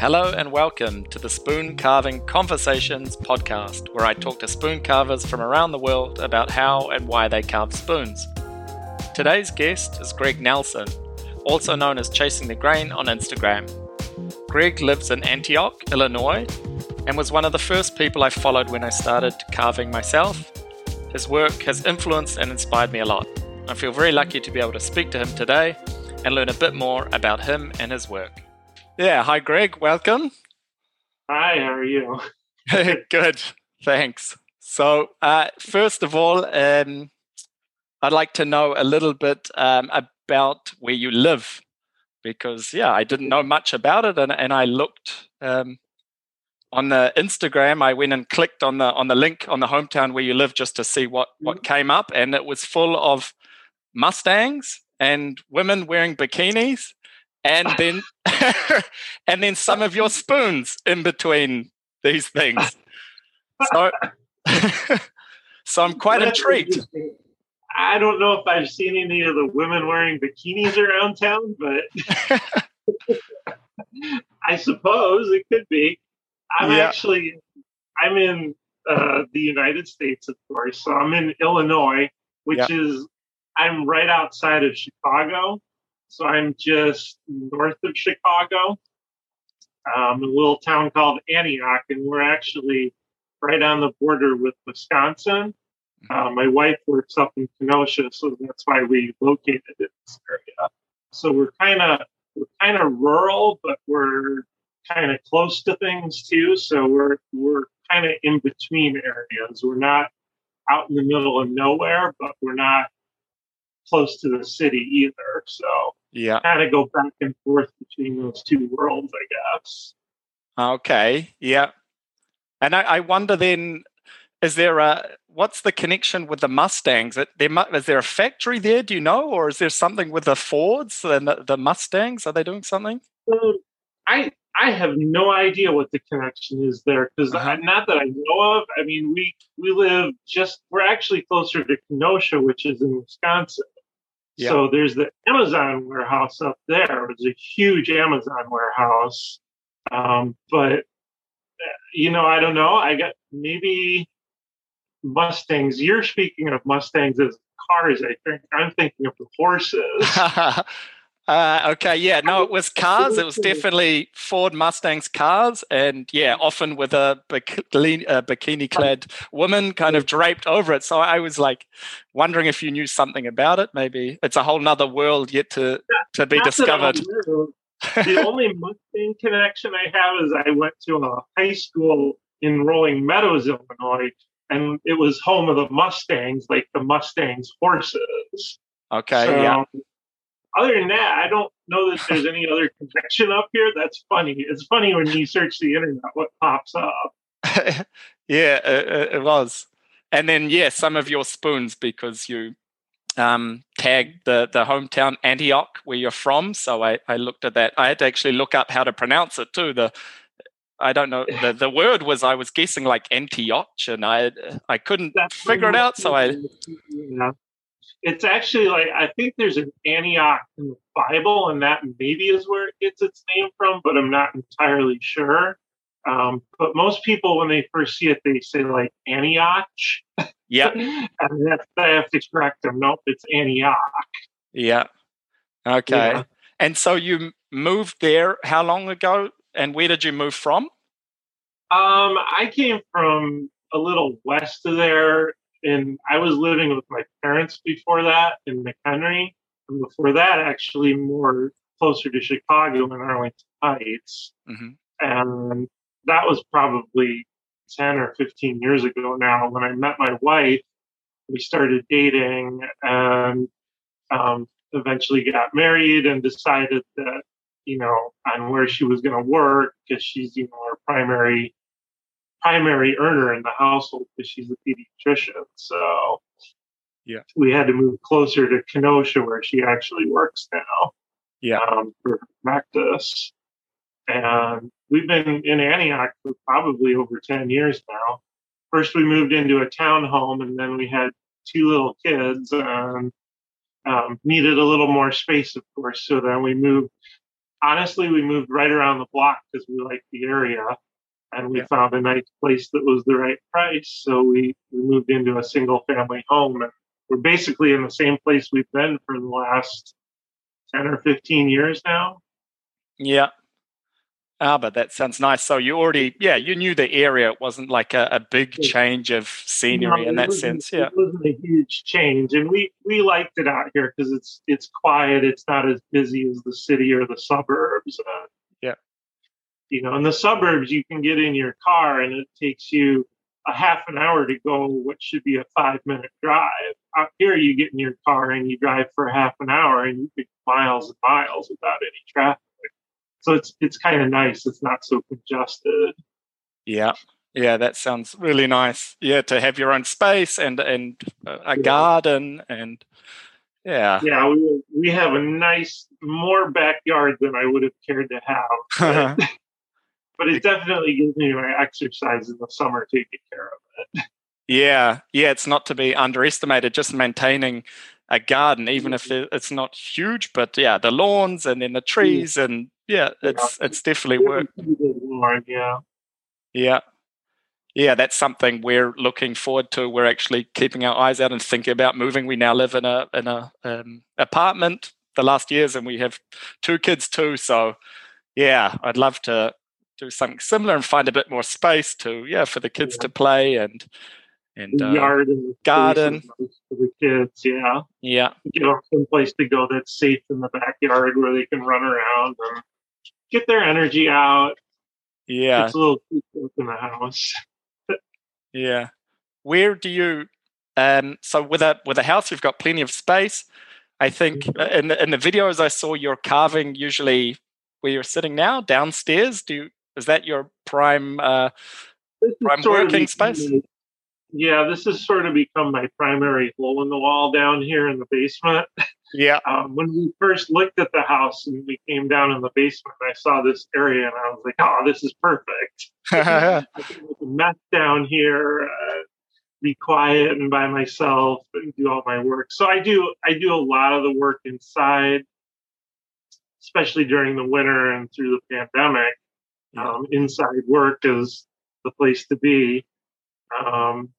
Hello and welcome to the Spoon Carving Conversations podcast, where I talk to spoon carvers from around the world about how and why they carve spoons. Today's guest is Greg Nelson, also known as Chasing the Grain on Instagram. Greg lives in Antioch, Illinois, and was one of the first people I followed when I started carving myself. His work has influenced and inspired me a lot. I feel very lucky to be able to speak to him today and learn a bit more about him and his work. Yeah. Hi, Greg. Welcome. Hi. How are you? Good. Thanks. So, uh, first of all, um, I'd like to know a little bit um, about where you live, because yeah, I didn't know much about it, and, and I looked um, on the Instagram. I went and clicked on the on the link on the hometown where you live just to see what what mm-hmm. came up, and it was full of Mustangs and women wearing bikinis and then and then some of your spoons in between these things. So, so I'm quite That's intrigued. I don't know if I've seen any of the women wearing bikinis around town, but I suppose it could be. I'm yeah. actually I'm in uh, the United States, of course. So I'm in Illinois, which yeah. is I'm right outside of Chicago. So I'm just north of Chicago, um, a little town called Antioch, and we're actually right on the border with Wisconsin. Mm-hmm. Uh, my wife works up in Kenosha, so that's why we located in this area. So we're kind of we're kind of rural, but we're kind of close to things too. So we're we're kind of in between areas. We're not out in the middle of nowhere, but we're not close to the city either. So yeah, kind of go back and forth between those two worlds, I guess. Okay, yeah, and I, I wonder then, is there a what's the connection with the Mustangs? There, is there a factory there? Do you know, or is there something with the Fords and the, the Mustangs? Are they doing something? Um, I I have no idea what the connection is there because uh-huh. not that I know of. I mean, we we live just we're actually closer to Kenosha, which is in Wisconsin. So there's the Amazon warehouse up there. It's a huge Amazon warehouse. Um, but you know, I don't know. I got maybe Mustangs. You're speaking of Mustangs as cars. I think I'm thinking of the horses. Uh, okay, yeah, no, it was cars. It was definitely Ford Mustangs cars, and yeah, often with a bikini clad woman kind of draped over it. So I was like wondering if you knew something about it. Maybe it's a whole nother world yet to, to be discovered. the only Mustang connection I have is I went to a high school in Rolling Meadows, Illinois, and it was home of the Mustangs, like the Mustangs horses. Okay, so, yeah other than that, I don't know that there's any other connection up here. That's funny. It's funny when you search the internet what pops up. yeah, it, it, was. And then yeah, some of your spoons because you um, tagged the the hometown Antioch where you're from. So I, I looked at that. I had to actually look up how to pronounce it too. The I don't know the, the word was I was guessing like Antioch and I I couldn't That's figure it out. So I yeah it's actually like I think there's an Antioch in the Bible, and that maybe is where it gets its name from, but I'm not entirely sure. Um, but most people, when they first see it, they say like Antioch. Yeah, and that's, I have to correct them. Nope, it's Antioch. Yeah. Okay. Yeah. And so you moved there how long ago? And where did you move from? Um, I came from a little west of there and I was living with my parents before that in McHenry. And before that, actually, more closer to Chicago in Arlington Heights. Mm-hmm. And that was probably 10 or 15 years ago now. When I met my wife, we started dating and um, eventually got married and decided that, you know, on where she was going to work because she's, you know, our primary primary earner in the household because she's a pediatrician. So yeah, we had to move closer to Kenosha where she actually works now. Yeah, um, for practice. And we've been in Antioch for probably over 10 years now. First, we moved into a townhome, and then we had two little kids and um, needed a little more space, of course. So then we moved honestly, we moved right around the block because we liked the area and we yeah. found a nice place that was the right price. So we, we moved into a single family home and we're basically in the same place we've been for the last 10 or 15 years now. Yeah. Ah, but that sounds nice. So you already, yeah, you knew the area. It wasn't like a, a big change of scenery no, in that sense. Yeah, it wasn't a huge change, and we we liked it out here because it's it's quiet. It's not as busy as the city or the suburbs. Uh, you know, in the suburbs, you can get in your car and it takes you a half an hour to go what should be a five minute drive. Out here, you get in your car and you drive for half an hour and you get miles and miles without any traffic. So it's it's kind of nice. It's not so congested. Yeah, yeah, that sounds really nice. Yeah, to have your own space and and uh, a yeah. garden and yeah. Yeah, we we have a nice more backyard than I would have cared to have. But, it definitely gives me my exercise in the summer to taking care of it. Yeah, yeah, it's not to be underestimated. Just maintaining a garden, even if it's not huge, but yeah, the lawns and then the trees and yeah, it's yeah. it's definitely work. Yeah, yeah, yeah. That's something we're looking forward to. We're actually keeping our eyes out and thinking about moving. We now live in a in a um, apartment the last years, and we have two kids too. So yeah, I'd love to do something similar and find a bit more space to yeah for the kids yeah. to play and and uh, yard and garden for the kids. Yeah, yeah. You know, some place to go that's safe in the backyard where they can run around and get their energy out. Yeah, it's a little in the house. yeah, where do you? Um, so with a with a house, you've got plenty of space. I think mm-hmm. in the, in the videos I saw, you're carving usually where you're sitting now downstairs. Do you, is that your prime uh, prime working space? Yeah, this has sort of become my primary hole in the wall down here in the basement. Yeah. Um, when we first looked at the house and we came down in the basement, I saw this area and I was like, "Oh, this is perfect." I can mess down here, uh, be quiet and by myself, and do all my work. So I do. I do a lot of the work inside, especially during the winter and through the pandemic. Um, inside work is the place to be. Um,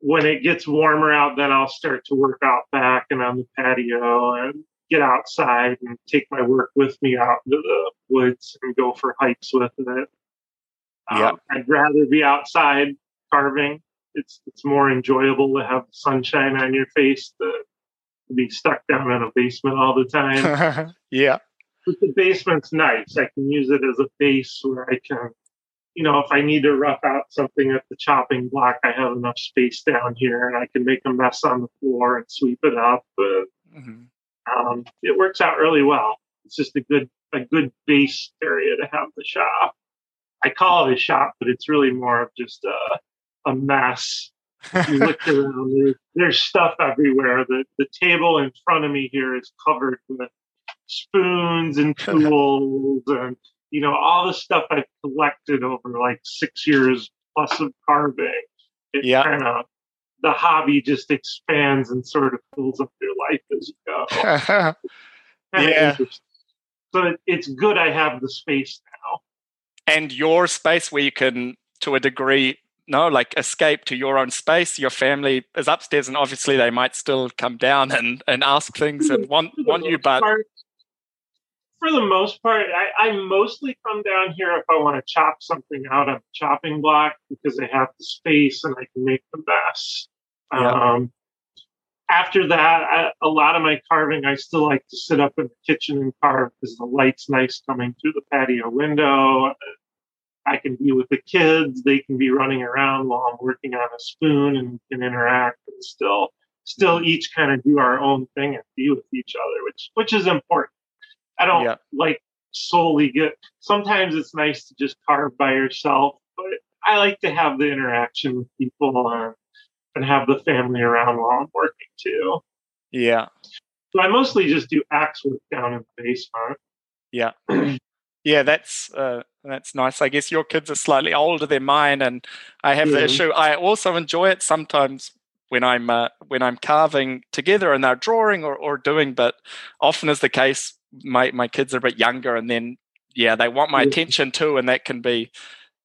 when it gets warmer out, then I'll start to work out back and on the patio and get outside and take my work with me out into the woods and go for hikes with it. Yeah. Um, I'd rather be outside carving. It's it's more enjoyable to have sunshine on your face than to be stuck down in a basement all the time. yeah. The basement's nice. I can use it as a base where I can you know, if I need to rough out something at the chopping block, I have enough space down here and I can make a mess on the floor and sweep it up. Mm-hmm. um, it works out really well. It's just a good a good base area to have the shop. I call it a shop, but it's really more of just a, a mess. You look around, there's, there's stuff everywhere. The the table in front of me here is covered with spoons and tools and you know, all the stuff I've collected over like six years plus of carving. It yeah. kind of the hobby just expands and sort of fills up your life as you go. yeah. So it, it's good I have the space now. And your space where you can, to a degree, no, like escape to your own space. Your family is upstairs, and obviously they might still come down and, and ask things and want want you, but for the most part, I, I, mostly come down here if I want to chop something out of the chopping block because I have the space and I can make the mess. Yeah. Um, after that, I, a lot of my carving, I still like to sit up in the kitchen and carve because the light's nice coming through the patio window. I can be with the kids; they can be running around while I'm working on a spoon and can interact and still, still each kind of do our own thing and be with each other, which which is important. I don't yeah. like solely get. Sometimes it's nice to just carve by yourself, but I like to have the interaction with people and, and have the family around while I'm working too. Yeah. So I mostly just do axe work down in the basement. Yeah. yeah, that's uh, that's nice. I guess your kids are slightly older than mine, and I have the issue. I also enjoy it sometimes when I'm uh, when I'm carving together and they're drawing or, or doing, but often is the case my my kids are a bit younger, and then yeah, they want my attention too, and that can be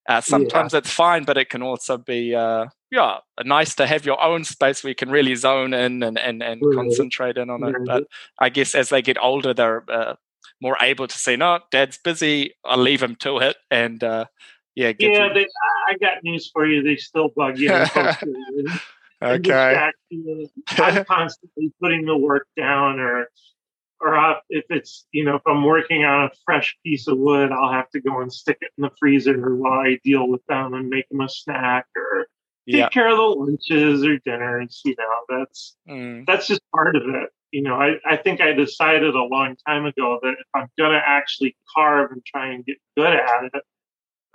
uh, sometimes yeah. it's fine, but it can also be uh, yeah nice to have your own space where you can really zone in and and, and right. concentrate in on it. But I guess as they get older, they're uh, more able to say, "No, Dad's busy. I'll leave him to it." And uh, yeah, yeah. They, I got news for you. They still bug you. okay. I'm constantly putting the work down or or if it's you know if I'm working on a fresh piece of wood, I'll have to go and stick it in the freezer while I deal with them and make them a snack or take yeah. care of the lunches or dinners. You know, that's mm. that's just part of it. You know, I, I think I decided a long time ago that if I'm gonna actually carve and try and get good at it,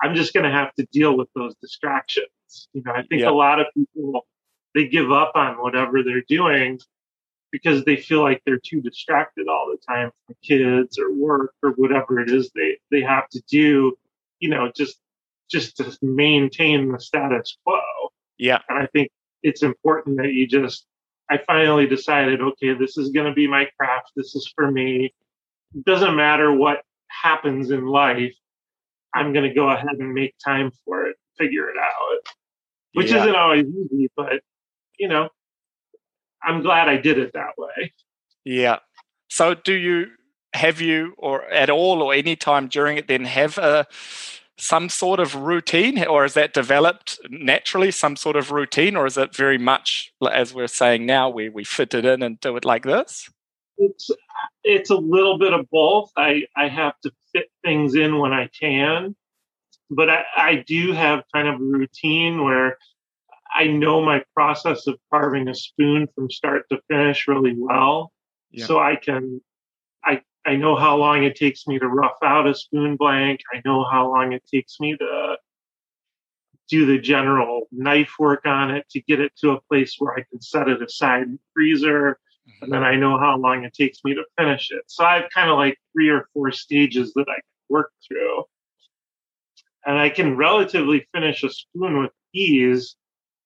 I'm just gonna have to deal with those distractions. You know, I think yeah. a lot of people they give up on whatever they're doing because they feel like they're too distracted all the time from kids or work or whatever it is they, they have to do, you know, just just to maintain the status quo. Yeah. And I think it's important that you just I finally decided, okay, this is gonna be my craft, this is for me. It doesn't matter what happens in life, I'm gonna go ahead and make time for it, figure it out. Which yeah. isn't always easy, but you know, I'm glad I did it that way. Yeah. So do you have you or at all or any time during it then have a some sort of routine? Or is that developed naturally some sort of routine? Or is it very much as we're saying now where we fit it in and do it like this? It's it's a little bit of both. I i have to fit things in when i can. But i i do have kind of a routine where I know my process of carving a spoon from start to finish really well. Yeah. So I can, I, I know how long it takes me to rough out a spoon blank. I know how long it takes me to do the general knife work on it to get it to a place where I can set it aside in the freezer. Mm-hmm. And then I know how long it takes me to finish it. So I have kind of like three or four stages that I can work through. And I can relatively finish a spoon with ease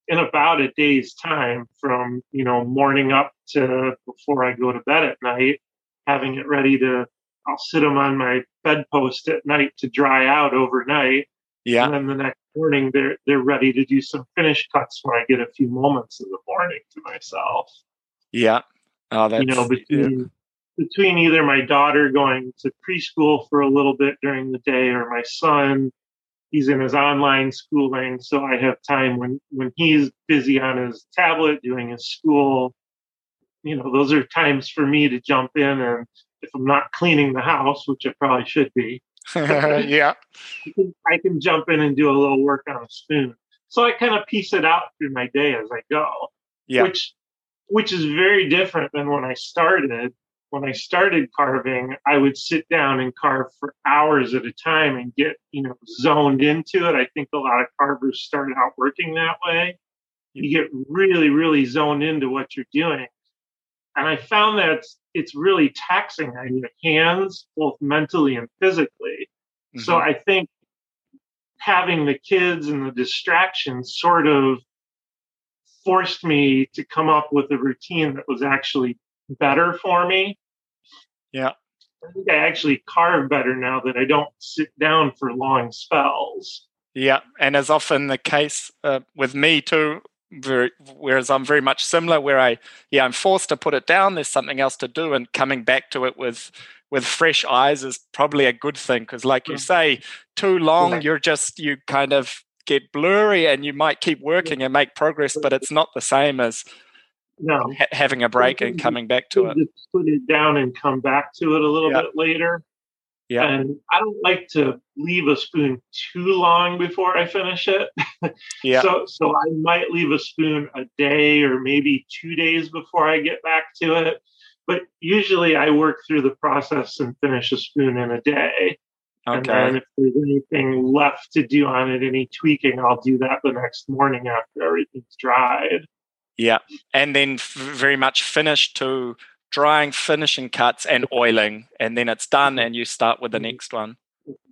in about a day's time from you know morning up to before I go to bed at night, having it ready to. I'll sit them on my bedpost at night to dry out overnight. Yeah. And then the next morning they're they're ready to do some finish cuts when I get a few moments in the morning to myself. Yeah. Oh, that's, you know between yeah. between either my daughter going to preschool for a little bit during the day or my son he's in his online schooling so i have time when when he's busy on his tablet doing his school. You know those are times for me to jump in and if i'm not cleaning the house which i probably should be yeah. I can, I can jump in and do a little work on a spoon. So i kind of piece it out through my day as i go yeah. which which is very different than when i started when I started carving, I would sit down and carve for hours at a time and get, you know, zoned into it. I think a lot of carvers start out working that way. You get really, really zoned into what you're doing. And I found that it's, it's really taxing on your hands, both mentally and physically. Mm-hmm. So I think having the kids and the distractions sort of forced me to come up with a routine that was actually better for me yeah. I think I actually carve better now that I don't sit down for long spells. Yeah, and as often the case uh, with me too, very, whereas I'm very much similar, where I yeah I'm forced to put it down. There's something else to do, and coming back to it with with fresh eyes is probably a good thing because, like you mm. say, too long you're just you kind of get blurry, and you might keep working and make progress, but it's not the same as no. Ha- having a break and coming back to it. just put it down and come back to it a little bit later. Yeah. And i don't like to leave a spoon too long before i finish it. Yeah. So so i might leave a spoon a day or maybe two days before i get back to it. But usually i work through the process and finish a spoon in a day. Okay. And then if there's anything left to do on it, any tweaking, I'll do that the next morning after everything's dried. Yeah, and then f- very much finished to drying, finishing cuts, and oiling, and then it's done, and you start with the mm-hmm. next one.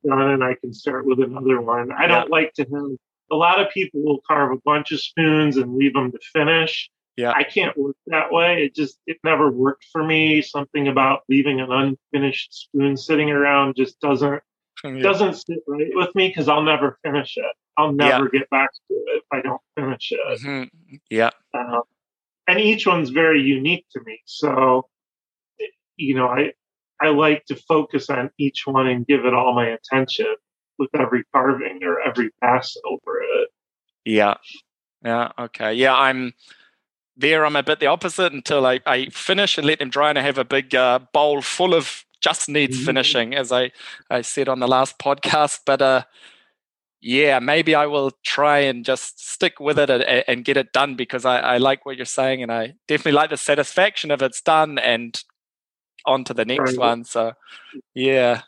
done, and I can start with another one. I don't like to have a lot of people will carve a bunch of spoons and leave them to finish. yeah. I can't work that way. It just it never worked for me. Something about leaving an unfinished spoon sitting around just doesn't yeah. doesn't sit right with me because I'll never finish it. I'll never yeah. get back to it if I don't finish it. Mm-hmm. Yeah. Um, and each one's very unique to me. So, you know, I I like to focus on each one and give it all my attention with every carving or every pass over it. Yeah. Yeah. Okay. Yeah. I'm there. I'm a bit the opposite until I, I finish and let them dry and I have a big uh, bowl full of just needs mm-hmm. finishing, as I, I said on the last podcast. But uh, yeah, maybe I will try and just stick with it and, and get it done because I, I, like what you're saying and I definitely like the satisfaction of it's done and on to the next one. So yeah.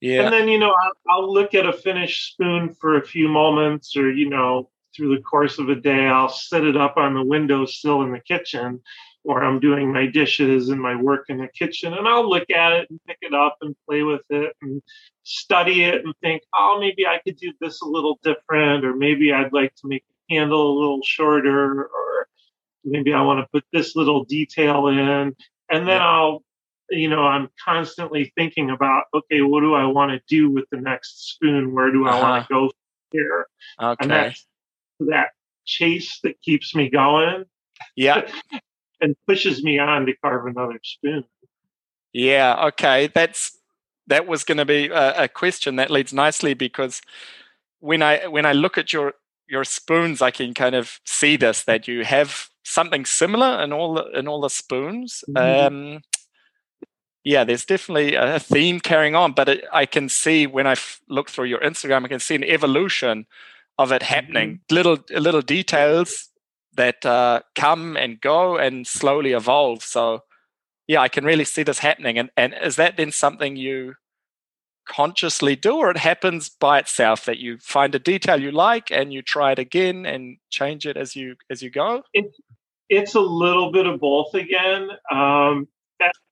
Yeah. And then, you know, I'll, I'll look at a finished spoon for a few moments or, you know, through the course of a day, I'll set it up on the windowsill in the kitchen or I'm doing my dishes and my work in the kitchen, and I'll look at it and pick it up and play with it and study it and think, oh, maybe I could do this a little different, or maybe I'd like to make the handle a little shorter, or maybe I want to put this little detail in. And then I'll, you know, I'm constantly thinking about, okay, what do I want to do with the next spoon? Where do I uh-huh. want to go here? Okay. And that's that chase that keeps me going. Yeah. and pushes me on to carve another spoon. Yeah, okay. That's that was going to be a, a, question that leads nicely because when I when I look at your your spoons, I can kind of see this that you have something similar in all the, in all the spoons. Mm-hmm. Um, yeah, there's definitely a theme carrying on, but it, I can see when I f- look through your Instagram, I can see an evolution of it happening. Mm-hmm. Little little details that uh, come and go and slowly evolve. So, yeah, I can really see this happening. And and is that then something you consciously do, or it happens by itself that you find a detail you like and you try it again and change it as you as you go? It, it's a little bit of both again. Um,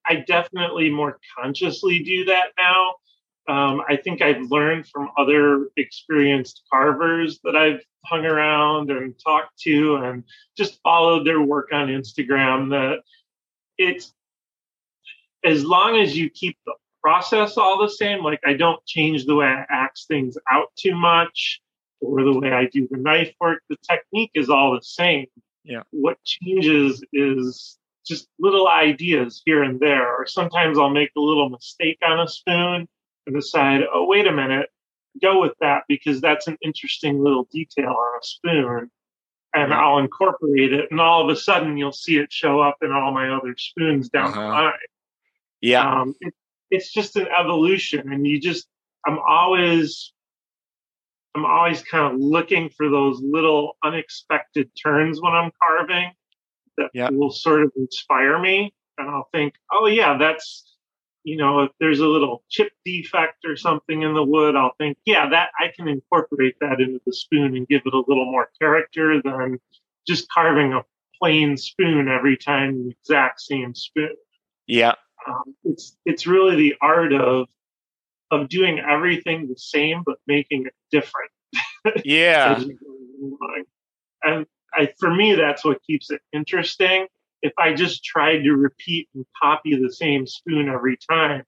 I definitely more consciously do that now. Um, I think I've learned from other experienced carvers that I've hung around and talked to and just followed their work on Instagram that it's as long as you keep the process all the same, like I don't change the way I axe things out too much or the way I do the knife work, the technique is all the same. Yeah. What changes is just little ideas here and there, or sometimes I'll make a little mistake on a spoon and decide, oh, wait a minute, go with that because that's an interesting little detail on a spoon. And yeah. I'll incorporate it, and all of a sudden you'll see it show up in all my other spoons down uh-huh. the line. Yeah. Um, it, it's just an evolution, and you just, I'm always, I'm always kind of looking for those little unexpected turns when I'm carving that yeah. will sort of inspire me. And I'll think, oh, yeah, that's, you know, if there's a little chip defect or something in the wood, I'll think, yeah, that I can incorporate that into the spoon and give it a little more character than just carving a plain spoon every time the exact same spoon. Yeah, um, it's it's really the art of of doing everything the same but making it different. Yeah, and I, for me, that's what keeps it interesting if I just tried to repeat and copy the same spoon every time.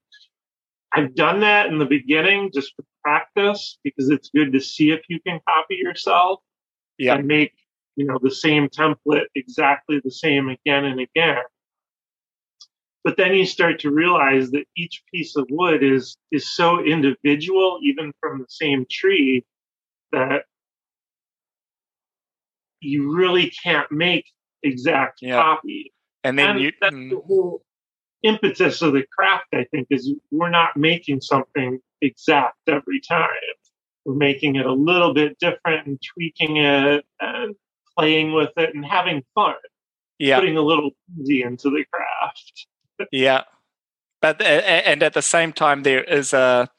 I've done that in the beginning just for practice because it's good to see if you can copy yourself yeah. and make you know the same template exactly the same again and again. But then you start to realize that each piece of wood is is so individual, even from the same tree, that you really can't make exact yeah. copy. And then and you, that's mm. the whole impetus of the craft, I think, is we're not making something exact every time. We're making it a little bit different and tweaking it and playing with it and having fun. Yeah. Putting a little easy into the craft. yeah. But and at the same time there is a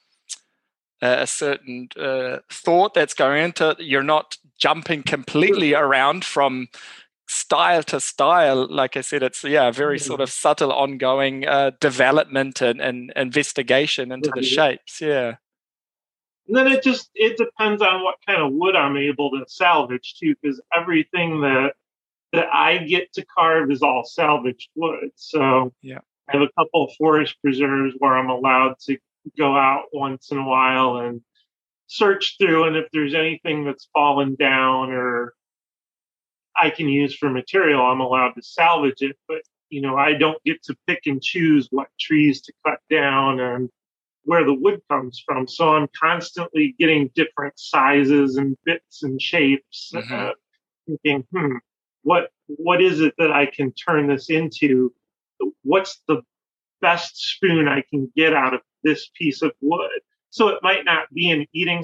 a certain uh, thought that's going into you're not jumping completely around from style to style like i said it's yeah very sort of subtle ongoing uh, development and, and investigation into the shapes yeah and then it just it depends on what kind of wood i'm able to salvage too because everything that that I get to carve is all salvaged wood. So yeah. I have a couple of forest preserves where I'm allowed to go out once in a while and search through and if there's anything that's fallen down or I can use for material, I'm allowed to salvage it. But you know, I don't get to pick and choose what trees to cut down and where the wood comes from. So I'm constantly getting different sizes and bits and shapes, mm-hmm. uh, thinking, hmm, what what is it that I can turn this into? What's the best spoon I can get out of this piece of wood? So it might not be an eating.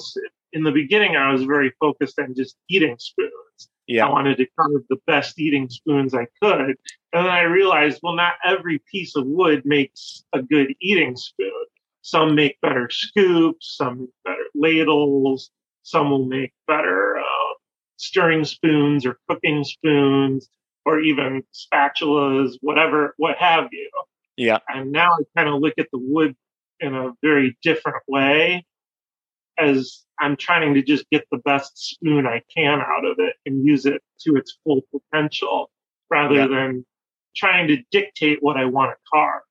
In the beginning, I was very focused on just eating spoons. Yeah. I wanted to carve the best eating spoons I could. And then I realized, well, not every piece of wood makes a good eating spoon. Some make better scoops, some make better ladles, some will make better uh, stirring spoons or cooking spoons or even spatulas, whatever, what have you. Yeah. And now I kind of look at the wood in a very different way as I'm trying to just get the best spoon I can out of it and use it to its full potential rather yeah. than trying to dictate what I want to carve.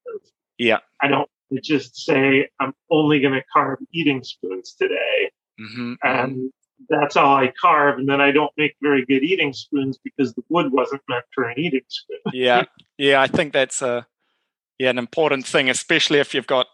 Yeah. I don't just say, I'm only going to carve eating spoons today. Mm-hmm. And that's all I carve. And then I don't make very good eating spoons because the wood wasn't meant for an eating spoon. yeah. Yeah. I think that's a, yeah, an important thing, especially if you've got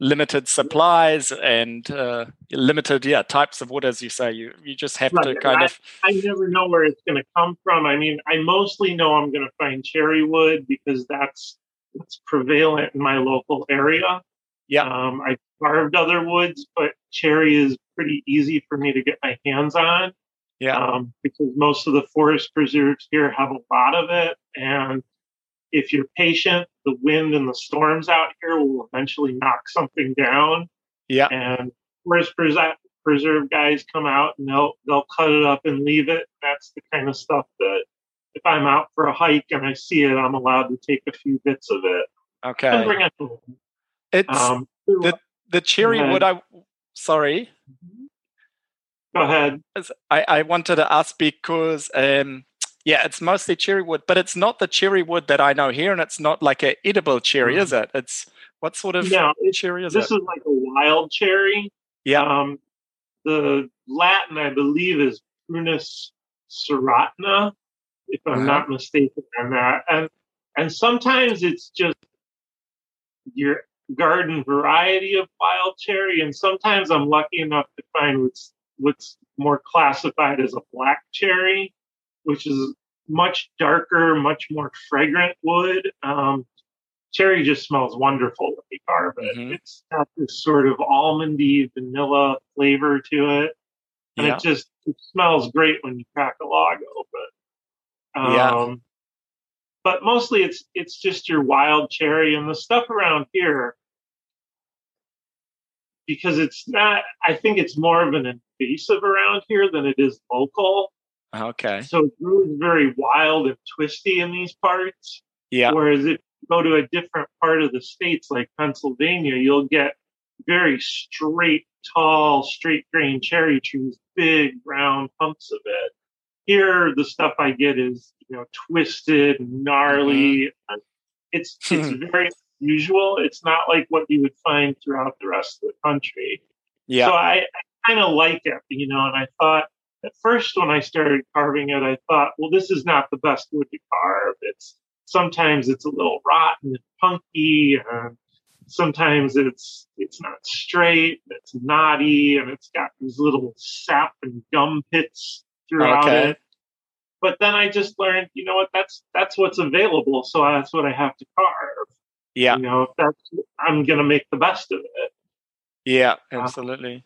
limited supplies and uh, limited yeah types of wood as you say. You you just have right. to kind I, of i never know where it's going to come from. I mean i mostly know i'm going to find cherry wood because that's that's prevalent in my local area. Yeah. Um, i carved other woods but cherry is pretty easy for me to get my hands on. Yeah. Um, because most of the forest preserves here have a lot of it and if you're patient, the wind and the storms out here will eventually knock something down. Yeah. And forest preserve guys come out and they'll they'll cut it up and leave it. That's the kind of stuff that if I'm out for a hike and I see it, I'm allowed to take a few bits of it. Okay. bring it it's um, the the cherry wood. I sorry. Go ahead. I, I wanted to ask because um, yeah, it's mostly cherry wood, but it's not the cherry wood that I know here, and it's not like an edible cherry, mm-hmm. is it? It's what sort of cherry is this it? This is like a wild cherry. Yeah. Um, the Latin, I believe, is Prunus serotina, if I'm uh-huh. not mistaken on that. And and sometimes it's just your garden variety of wild cherry, and sometimes I'm lucky enough to find what's what's more classified as a black cherry which is much darker, much more fragrant wood. Um, cherry just smells wonderful when you carve it. Mm-hmm. It's got this sort of almondy vanilla flavor to it. And yeah. it just it smells great when you crack a log open. Um, yeah. But mostly it's it's just your wild cherry and the stuff around here because it's not I think it's more of an invasive around here than it is local. Okay. So it grows very wild and twisty in these parts. Yeah. Whereas if you go to a different part of the states like Pennsylvania, you'll get very straight, tall, straight grain cherry trees, big round humps of it. Here, the stuff I get is you know twisted, gnarly. Mm-hmm. It's it's very usual. It's not like what you would find throughout the rest of the country. Yeah. So I, I kind of like it, you know, and I thought at first when I started carving it, I thought, well, this is not the best wood to carve. It's sometimes it's a little rotten and punky, and sometimes it's it's not straight, it's knotty, and it's got these little sap and gum pits throughout okay. it. But then I just learned, you know what, that's that's what's available, so that's what I have to carve. Yeah. You know, that's I'm gonna make the best of it. Yeah, uh, absolutely.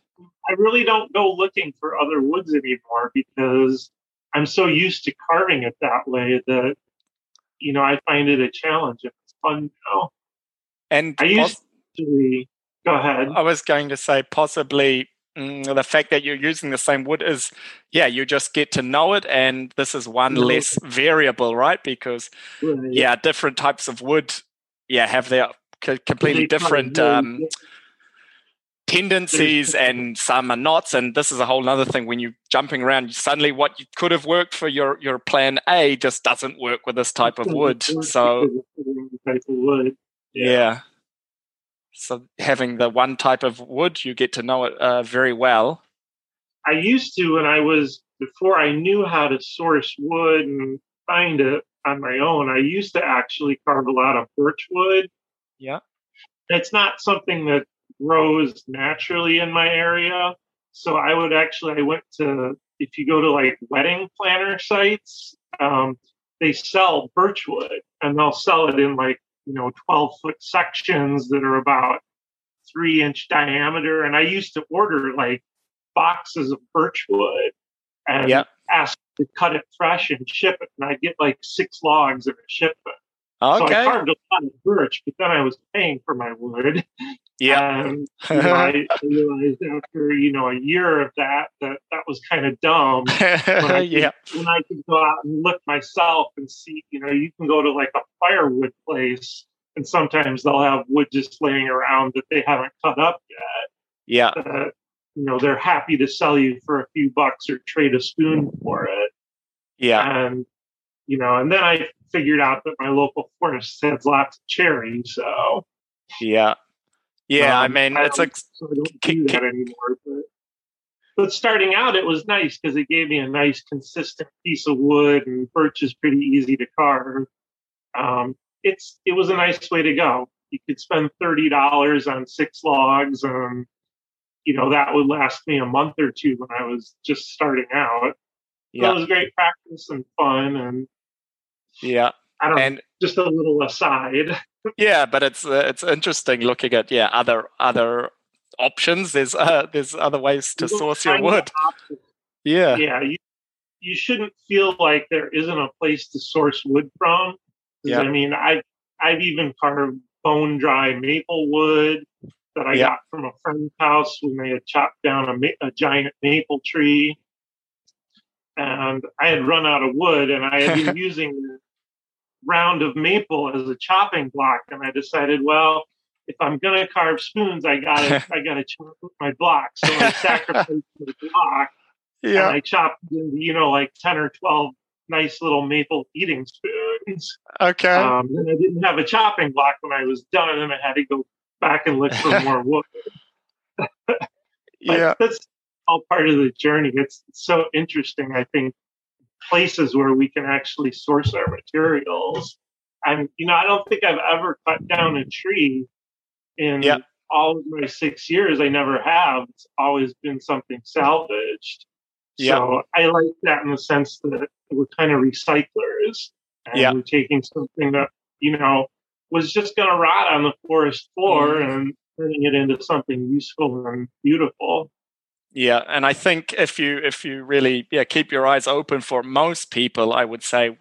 I really don't go looking for other woods anymore because I'm so used to carving it that way that you know I find it a challenge. If it's fun now. And I used to go ahead. I was going to say possibly mm, the fact that you're using the same wood is yeah you just get to know it and this is one mm-hmm. less variable right because right. yeah different types of wood yeah have their completely different um, tendencies and some are not. And this is a whole other thing when you're jumping around, suddenly what you could have worked for your, your plan A just doesn't work with this type of wood. So, wood. Yeah. yeah. So having the one type of wood, you get to know it uh, very well. I used to when I was before I knew how to source wood and find it on my own. I used to actually carve a lot of birch wood. Yeah. It's not something that grows naturally in my area. So I would actually, I went to, if you go to like wedding planner sites, um, they sell birchwood and they'll sell it in like, you know, 12 foot sections that are about three inch diameter. And I used to order like boxes of birchwood and yep. ask to cut it fresh and ship it. And I get like six logs of a shipment. Okay. So I carved a lot of birch, but then I was paying for my wood. Yeah. You know, I, realized after, you know, a year of that, that that was kind of dumb. When yeah. when I could go out and look myself and see, you know, you can go to like a firewood place and sometimes they'll have wood just laying around that they haven't cut up yet. Yeah. Uh, you know, they're happy to sell you for a few bucks or trade a spoon for it. Yeah. And, you know, and then I figured out that my local forest has lots of cherry. So, yeah. Yeah. Um, I mean, I it's like, so I don't do that anymore. But, but starting out, it was nice because it gave me a nice, consistent piece of wood, and birch is pretty easy to carve. Um, it's it was a nice way to go. You could spend thirty dollars on six logs, and you know that would last me a month or two when I was just starting out. Yeah. It was great practice and fun, and yeah, I don't and, know, just a little aside. yeah, but it's uh, it's interesting looking at yeah other other options. There's uh, there's other ways to source your wood. Yeah, yeah. You, you shouldn't feel like there isn't a place to source wood from. Yeah. I mean, I I've even carved bone dry maple wood that I yeah. got from a friend's house when they had chopped down a, ma- a giant maple tree. And I had run out of wood and I had been using round of maple as a chopping block. And I decided, well, if I'm going to carve spoons, I got to I got to chop my block. So I sacrificed the block. Yeah. And I chopped you know, like 10 or 12 nice little maple eating spoons. Okay. Um, and I didn't have a chopping block when I was done, and I had to go back and look for more wood. yeah, that's all part of the journey. It's so interesting. I think places where we can actually source our materials. And you know, I don't think I've ever cut down a tree in yeah. all of my six years. I never have. It's always been something salvaged. Yeah. So I like that in the sense that we're kind of recyclers. And yeah. we're taking something that, you know, was just going to rot on the forest floor mm. and turning it into something useful and beautiful. Yeah, and I think if you if you really yeah keep your eyes open for most people, I would say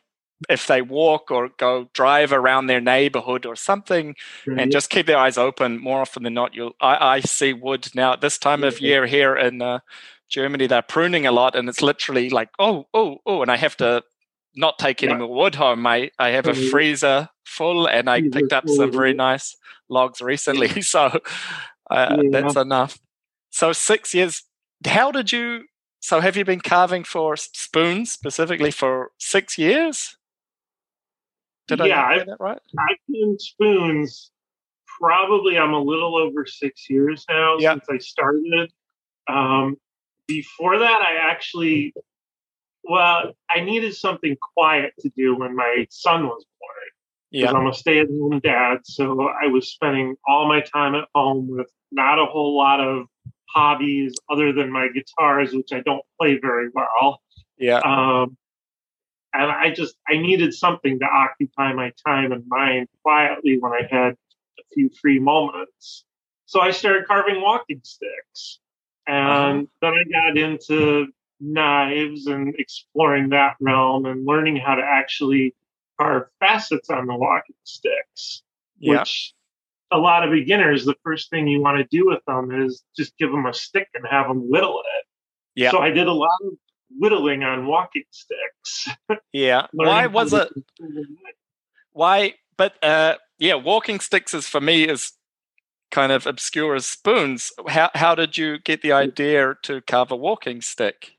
if they walk or go drive around their neighborhood or something right. and just keep their eyes open more often than not you'll i, I see wood now at this time of year here in uh, germany they're pruning a lot and it's literally like oh oh oh and i have to not take any yeah. more wood home. I, I have a freezer full and I picked up some very nice logs recently. So uh, yeah. that's enough. So six years. How did you? So have you been carving for spoons specifically for six years? Did yeah, I get that right? I've been spoons. Probably I'm a little over six years now yeah. since I started. Um, before that, I actually well, I needed something quiet to do when my son was born. Yeah. I'm a stay at home dad. So I was spending all my time at home with not a whole lot of hobbies other than my guitars, which I don't play very well. Yeah. Um, and I just, I needed something to occupy my time and mind quietly when I had a few free moments. So I started carving walking sticks. And uh-huh. then I got into knives and exploring that realm and learning how to actually carve facets on the walking sticks, yeah. which a lot of beginners, the first thing you want to do with them is just give them a stick and have them whittle it. Yeah. So I did a lot of whittling on walking sticks. Yeah. why was it? Why? But uh, yeah, walking sticks is for me is kind of obscure as spoons. How how did you get the idea to carve a walking stick?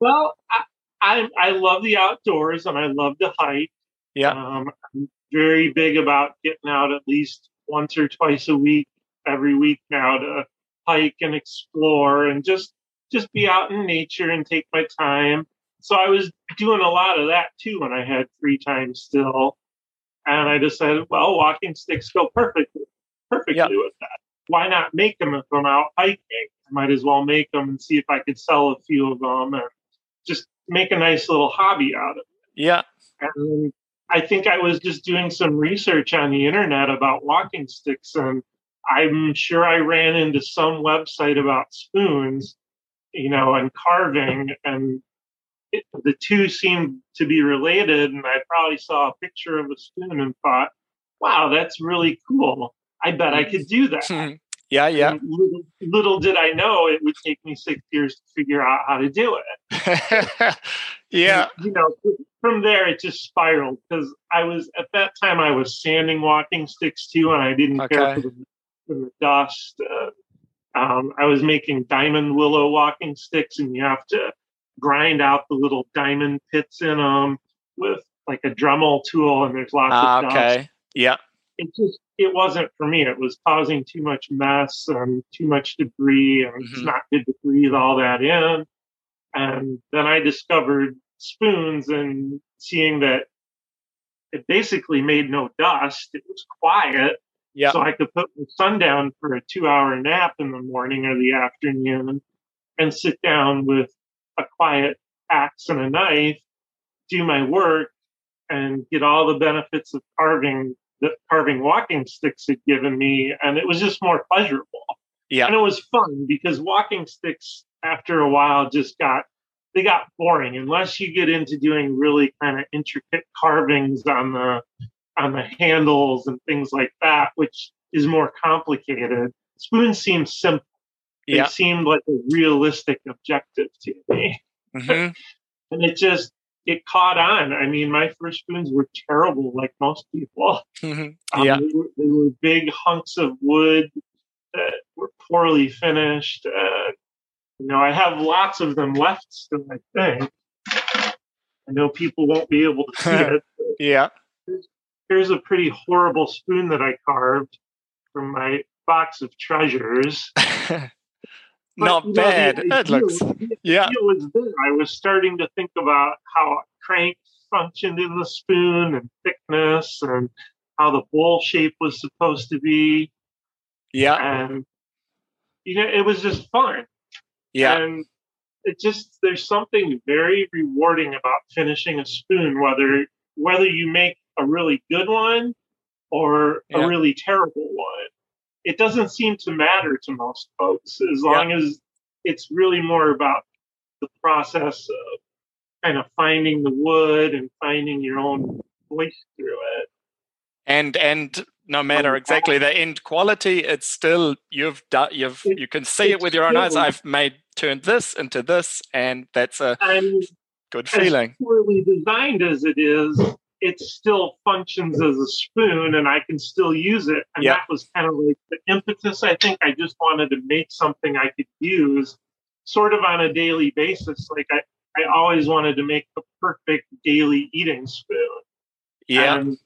Well, I I, I love the outdoors and I love to hike. Yeah, um, I'm very big about getting out at least once or twice a week, every week now to hike and explore and just just be out in nature and take my time. So I was doing a lot of that too when I had free time still. And I decided, well, walking sticks go perfectly, perfectly yep. with that. Why not make them if I'm out hiking? I might as well make them and see if I could sell a few of them and just make a nice little hobby out of it. Yeah. And I think I was just doing some research on the internet about walking sticks, and I'm sure I ran into some website about spoons, you know, and carving, and it, the two seemed to be related. And I probably saw a picture of a spoon and thought, wow, that's really cool. I bet I could do that. yeah, yeah. Little, little, did I know it would take me six years to figure out how to do it. yeah. And, you know, from there it just spiraled because I was at that time I was sanding walking sticks too, and I didn't okay. care for the, for the dust. Uh, um, I was making diamond willow walking sticks, and you have to grind out the little diamond pits in them with like a Dremel tool, and there's lots uh, of dust. Okay. Yeah. It just it wasn't for me. It was causing too much mess and too much debris, and mm-hmm. it's not good to breathe all that in. And then I discovered spoons and seeing that it basically made no dust. It was quiet. Yeah. So I could put my son down for a two hour nap in the morning or the afternoon and sit down with a quiet axe and a knife, do my work, and get all the benefits of carving that carving walking sticks had given me. And it was just more pleasurable. Yeah. And it was fun because walking sticks after a while just got they got boring unless you get into doing really kind of intricate carvings on the on the handles and things like that, which is more complicated. Spoons seem simple yeah. it seemed like a realistic objective to me. Mm-hmm. and it just it caught on. I mean, my first spoons were terrible, like most people. Mm-hmm. Yeah, um, they, were, they, were, big hunks of wood that were poorly finished. Uh, you know, I have lots of them left still. I think. I know people won't be able to see it. yeah. Here's, here's a pretty horrible spoon that I carved from my box of treasures. But, Not bad. Know, it looks. Yeah. It was there. I was starting to think about how crank functioned in the spoon and thickness and how the bowl shape was supposed to be. Yeah. And you know, it was just fun. Yeah. And it just there's something very rewarding about finishing a spoon, whether whether you make a really good one or yeah. a really terrible one it doesn't seem to matter to most folks as long yeah. as it's really more about the process of kind of finding the wood and finding your own voice through it. And and no matter exactly the end quality, it's still you've done you've you can see it with your own eyes. I've made turned this into this, and that's a and good feeling. Poorly designed as it is, it still functions as a spoon and I can still use it. And that was kind of like the impetus. I think I just wanted to make something I could use sort of on a daily basis. Like I, I always wanted to make the perfect daily eating spoon. Yeah. And,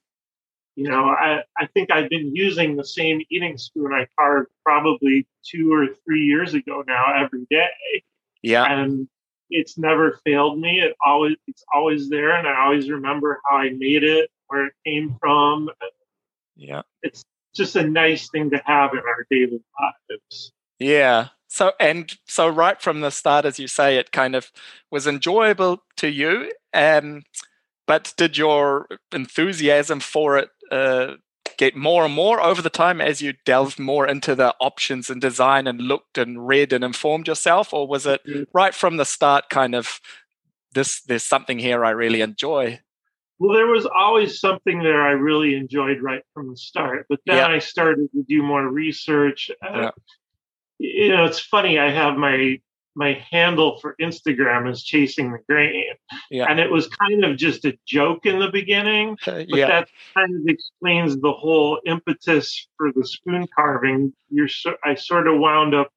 you know, I, I think I've been using the same eating spoon I carved probably two or three years ago now every day. Yeah. And it's never failed me. It always it's always there, and I always remember how I made it, where it came from. Yeah, it's just a nice thing to have in our daily lives. Yeah. So and so, right from the start, as you say, it kind of was enjoyable to you. Um, but did your enthusiasm for it uh, get more and more over the time as you delved more into the options and design and looked and read and informed yourself or was it mm-hmm. right from the start kind of this there's something here i really enjoy well there was always something there i really enjoyed right from the start but then yeah. i started to do more research uh, yeah. you know it's funny i have my my handle for Instagram is chasing the grain. Yeah. And it was kind of just a joke in the beginning, but yeah. that kind of explains the whole impetus for the spoon carving. You're so, I sort of wound up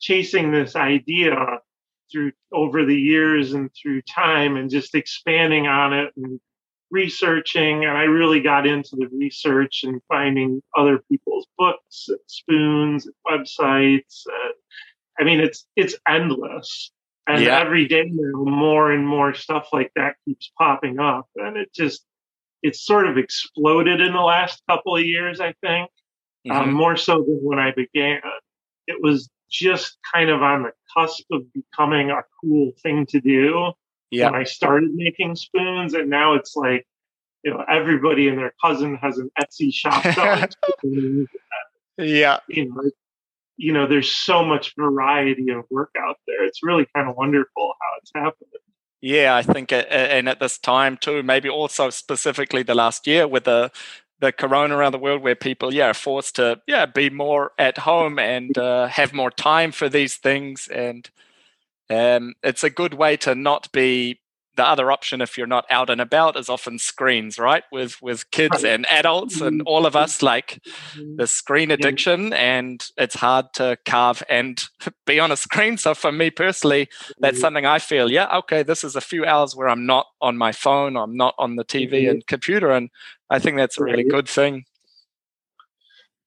chasing this idea through over the years and through time and just expanding on it and researching and i really got into the research and finding other people's books and spoons and websites and I mean, it's it's endless, and yeah. every day now, more and more stuff like that keeps popping up, and it just it's sort of exploded in the last couple of years. I think um, mm-hmm. um, more so than when I began. It was just kind of on the cusp of becoming a cool thing to do yeah. when I started making spoons, and now it's like you know everybody and their cousin has an Etsy shop. Yeah, you know, you know, there's so much variety of work out there. It's really kind of wonderful how it's happening. Yeah, I think, and at this time too, maybe also specifically the last year with the the corona around the world, where people, yeah, are forced to, yeah, be more at home and uh, have more time for these things, and um, it's a good way to not be the other option if you're not out and about is often screens right with with kids right. and adults and mm-hmm. all of us like mm-hmm. the screen addiction and it's hard to carve and be on a screen so for me personally that's mm-hmm. something i feel yeah okay this is a few hours where i'm not on my phone i'm not on the tv and computer and i think that's a really good thing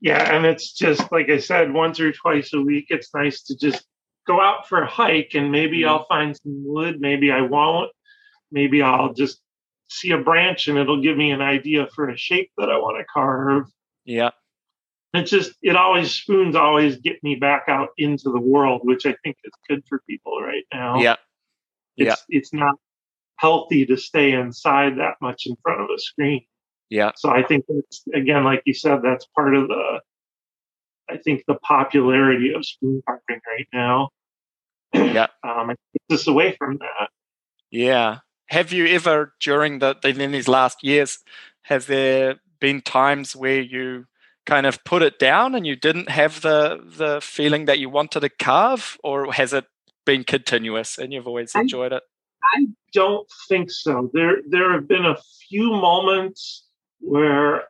yeah and it's just like i said once or twice a week it's nice to just go out for a hike and maybe I'll find some wood, maybe I won't maybe I'll just see a branch and it'll give me an idea for a shape that I want to carve. Yeah. It's just it always spoons always get me back out into the world, which I think is good for people right now. Yeah. It's yeah. it's not healthy to stay inside that much in front of a screen. Yeah. So I think that's again, like you said, that's part of the I think the popularity of spoon carving right now. Yeah. um, it's us away from that. Yeah have you ever during the in these last years has there been times where you kind of put it down and you didn't have the the feeling that you wanted to carve? Or has it been continuous and you've always enjoyed it? I don't think so. There there have been a few moments where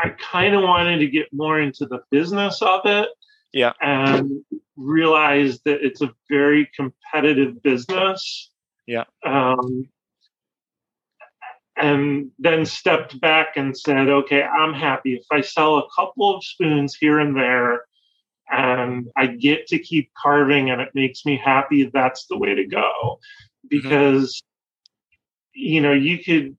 i kind of wanted to get more into the business of it yeah. and realized that it's a very competitive business. Yeah. Um, and then stepped back and said, okay, I'm happy if I sell a couple of spoons here and there and I get to keep carving and it makes me happy, that's the way to go. Mm-hmm. Because, mm-hmm. you know, you could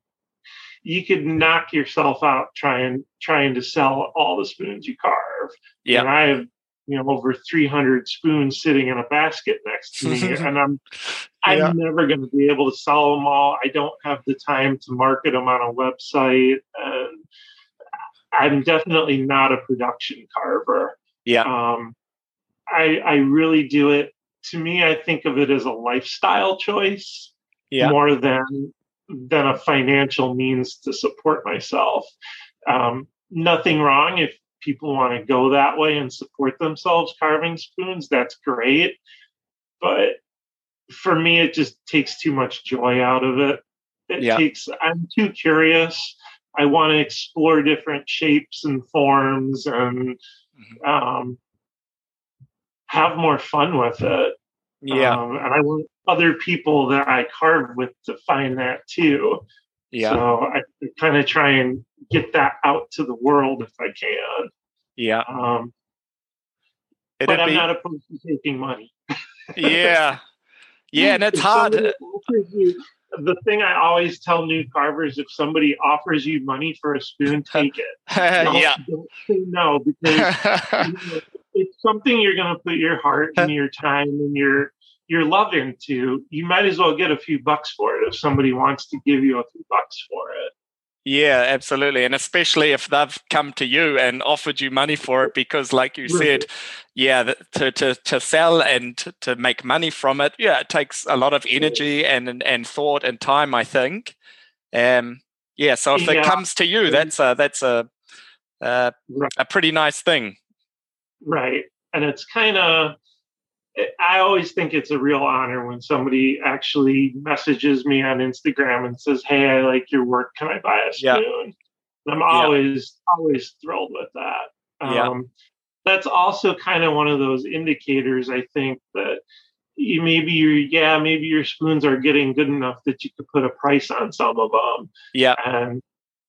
you could knock yourself out trying trying to sell all the spoons you carve. Yeah. And I have you know over 300 spoons sitting in a basket next to me and i'm i'm yeah. never going to be able to sell them all i don't have the time to market them on a website and i'm definitely not a production carver yeah um i i really do it to me i think of it as a lifestyle choice yeah. more than than a financial means to support myself um, nothing wrong if people want to go that way and support themselves carving spoons, that's great. But for me, it just takes too much joy out of it. It yeah. takes, I'm too curious. I want to explore different shapes and forms and mm-hmm. um, have more fun with it. Yeah. Um, and I want other people that I carve with to find that too. Yeah. So I kind of try and get that out to the world if I can. Yeah. Um, but I'm be... not opposed to taking money. yeah. Yeah, and it's hard. You, the thing I always tell new carvers: if somebody offers you money for a spoon, take it. Don't, yeah. Don't say no because you know, it's something you're going to put your heart and your time and your your love into. You might as well get a few bucks for it if somebody wants to give you a few bucks for it. Yeah, absolutely. And especially if they've come to you and offered you money for it, because like you said, yeah, to, to, to sell and to make money from it, yeah, it takes a lot of energy and, and thought and time, I think. Um, yeah, so if yeah. it comes to you, that's a, that's a, a, a pretty nice thing. Right. And it's kind of, I always think it's a real honor when somebody actually messages me on Instagram and says, "Hey, I like your work. Can I buy a spoon?" Yeah. I'm always yeah. always thrilled with that. Yeah. Um, that's also kind of one of those indicators. I think that you, maybe your yeah maybe your spoons are getting good enough that you could put a price on some of them. Yeah. And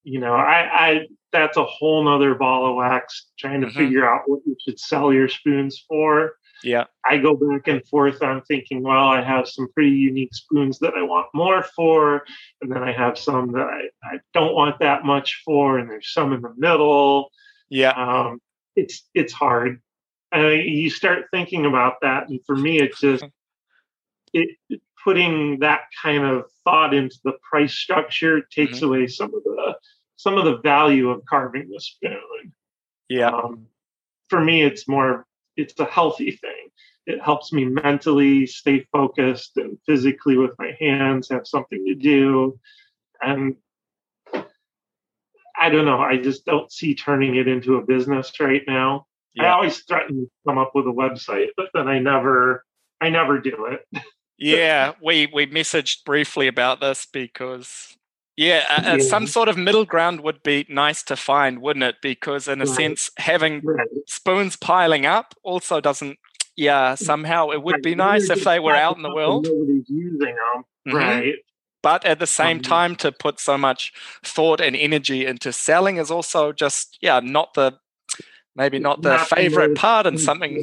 you know, I, I that's a whole nother ball of wax trying to mm-hmm. figure out what you should sell your spoons for. Yeah. I go back and forth on thinking, well, I have some pretty unique spoons that I want more for. And then I have some that I, I don't want that much for. And there's some in the middle. Yeah. Um, it's, it's hard. Uh, you start thinking about that. And for me, it's just, it, putting that kind of thought into the price structure takes mm-hmm. away some of the, some of the value of carving the spoon. Yeah. Um, for me, it's more it's a healthy thing. It helps me mentally stay focused and physically with my hands have something to do. And I don't know. I just don't see turning it into a business right now. Yeah. I always threaten to come up with a website, but then I never, I never do it. yeah, we we messaged briefly about this because yeah, uh, yeah, some sort of middle ground would be nice to find, wouldn't it? Because in a right. sense, having right. spoons piling up also doesn't. Yeah, somehow it would right. be nice if they were out in the world. Nobody's using them, mm-hmm. right? But at the same mm-hmm. time, to put so much thought and energy into selling is also just yeah, not the maybe not the not favorite the part and something.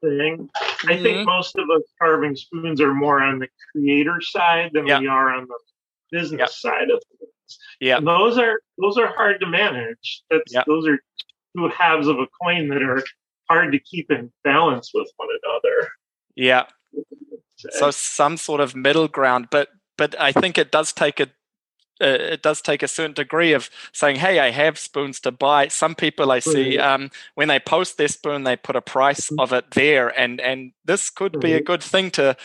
Thing. Mm-hmm. I think mm-hmm. most of us carving spoons are more on the creator side than yeah. we are on the business yep. side of things. Yeah, those are those are hard to manage. That's yep. those are two halves of a coin that are hard to keep in balance with one another. Yeah. So some sort of middle ground, but but I think it does take a uh, it does take a certain degree of saying, "Hey, I have spoons to buy." Some people I see um, when they post their spoon, they put a price mm-hmm. of it there, and and this could be a good thing to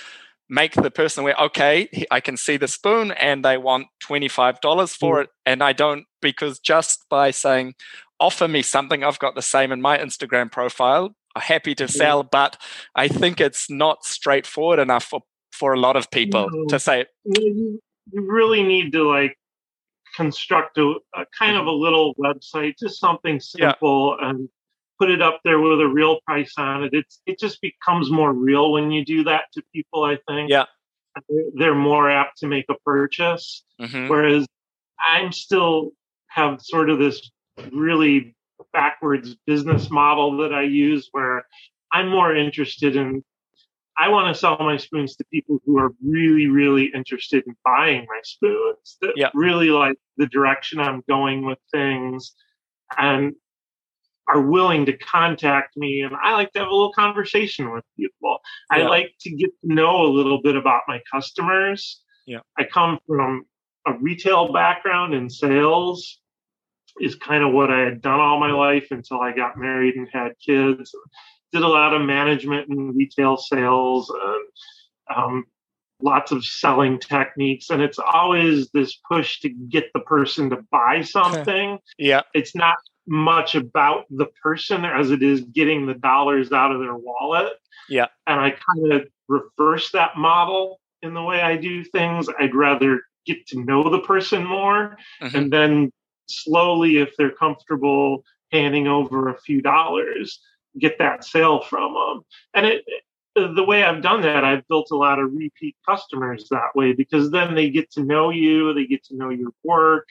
make the person aware, okay, I can see the spoon and they want $25 for mm. it. And I don't, because just by saying, offer me something, I've got the same in my Instagram profile, I'm happy to sell, but I think it's not straightforward enough for, for a lot of people no. to say. You, you really need to like construct a, a, kind of a little website, just something simple yeah. and put it up there with a real price on it. It's it just becomes more real when you do that to people. I think. Yeah. They're more apt to make a purchase. Mm-hmm. Whereas I'm still have sort of this really backwards business model that I use where I'm more interested in I want to sell my spoons to people who are really, really interested in buying my spoons that really like the direction I'm going with things. And are willing to contact me and I like to have a little conversation with people. Yeah. I like to get to know a little bit about my customers. Yeah. I come from a retail background in sales is kind of what I had done all my life until I got married and had kids. Did a lot of management and retail sales and um, lots of selling techniques. And it's always this push to get the person to buy something. yeah. It's not much about the person as it is getting the dollars out of their wallet. Yeah. And I kind of reverse that model in the way I do things. I'd rather get to know the person more mm-hmm. and then slowly, if they're comfortable handing over a few dollars, get that sale from them. And it, the way I've done that, I've built a lot of repeat customers that way because then they get to know you, they get to know your work,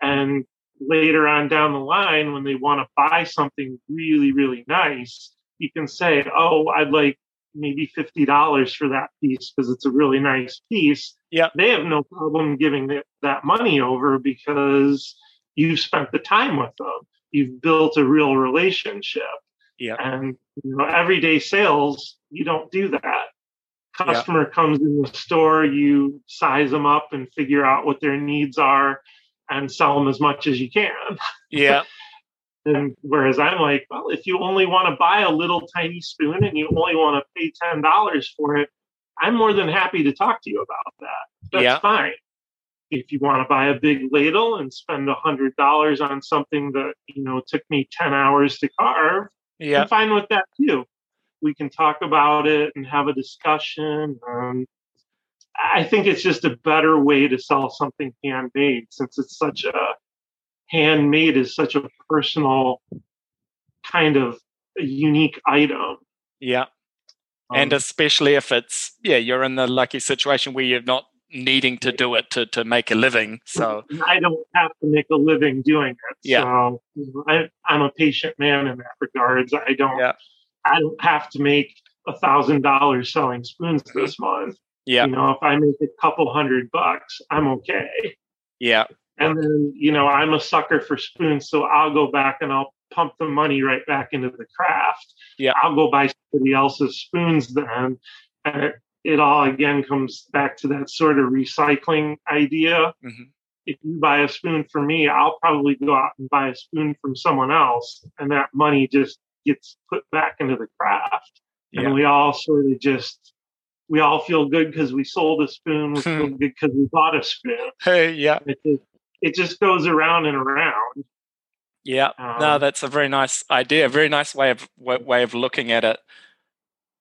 and later on down the line when they want to buy something really really nice you can say oh i'd like maybe $50 for that piece because it's a really nice piece. Yeah they have no problem giving that money over because you've spent the time with them. You've built a real relationship. Yeah and you know everyday sales you don't do that. Customer yeah. comes in the store you size them up and figure out what their needs are and sell them as much as you can. Yeah. and whereas I'm like, well, if you only want to buy a little tiny spoon and you only want to pay ten dollars for it, I'm more than happy to talk to you about that. That's yeah. fine. If you want to buy a big ladle and spend a hundred dollars on something that you know took me ten hours to carve, yeah. I'm fine with that too. we can talk about it and have a discussion. Um, I think it's just a better way to sell something handmade since it's such a handmade is such a personal kind of unique item. Yeah. Um, and especially if it's yeah, you're in the lucky situation where you're not needing to do it to, to make a living. So I don't have to make a living doing it. Yeah. So I, am a patient man in that regards. I don't yeah. I don't have to make a thousand dollars selling spoons this month. Yeah. You know, if I make a couple hundred bucks, I'm okay. Yeah. And then, you know, I'm a sucker for spoons, so I'll go back and I'll pump the money right back into the craft. Yeah. I'll go buy somebody else's spoons then. And it, it all again comes back to that sort of recycling idea. Mm-hmm. If you buy a spoon for me, I'll probably go out and buy a spoon from someone else, and that money just gets put back into the craft. Yeah. And we all sort of just we all feel good because we sold a spoon. We feel good because we bought a spoon. Hey, yeah. It just, it just goes around and around. Yeah, um, no, that's a very nice idea. A very nice way of way of looking at it.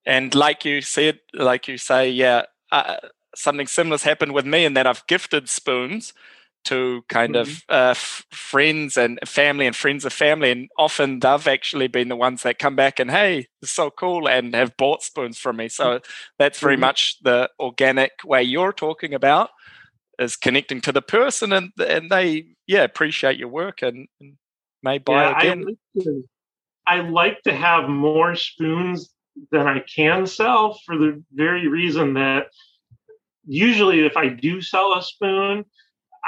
And like you said, like you say, yeah, uh, something similar has happened with me in that I've gifted spoons to kind mm-hmm. of uh, f- friends and family and friends of family, and often they've actually been the ones that come back and hey, it's so cool, and have bought spoons from me. So that's very mm-hmm. much the organic way you're talking about is connecting to the person, and and they yeah appreciate your work and, and may buy yeah, again. I like, to, I like to have more spoons than I can sell for the very reason that usually if I do sell a spoon,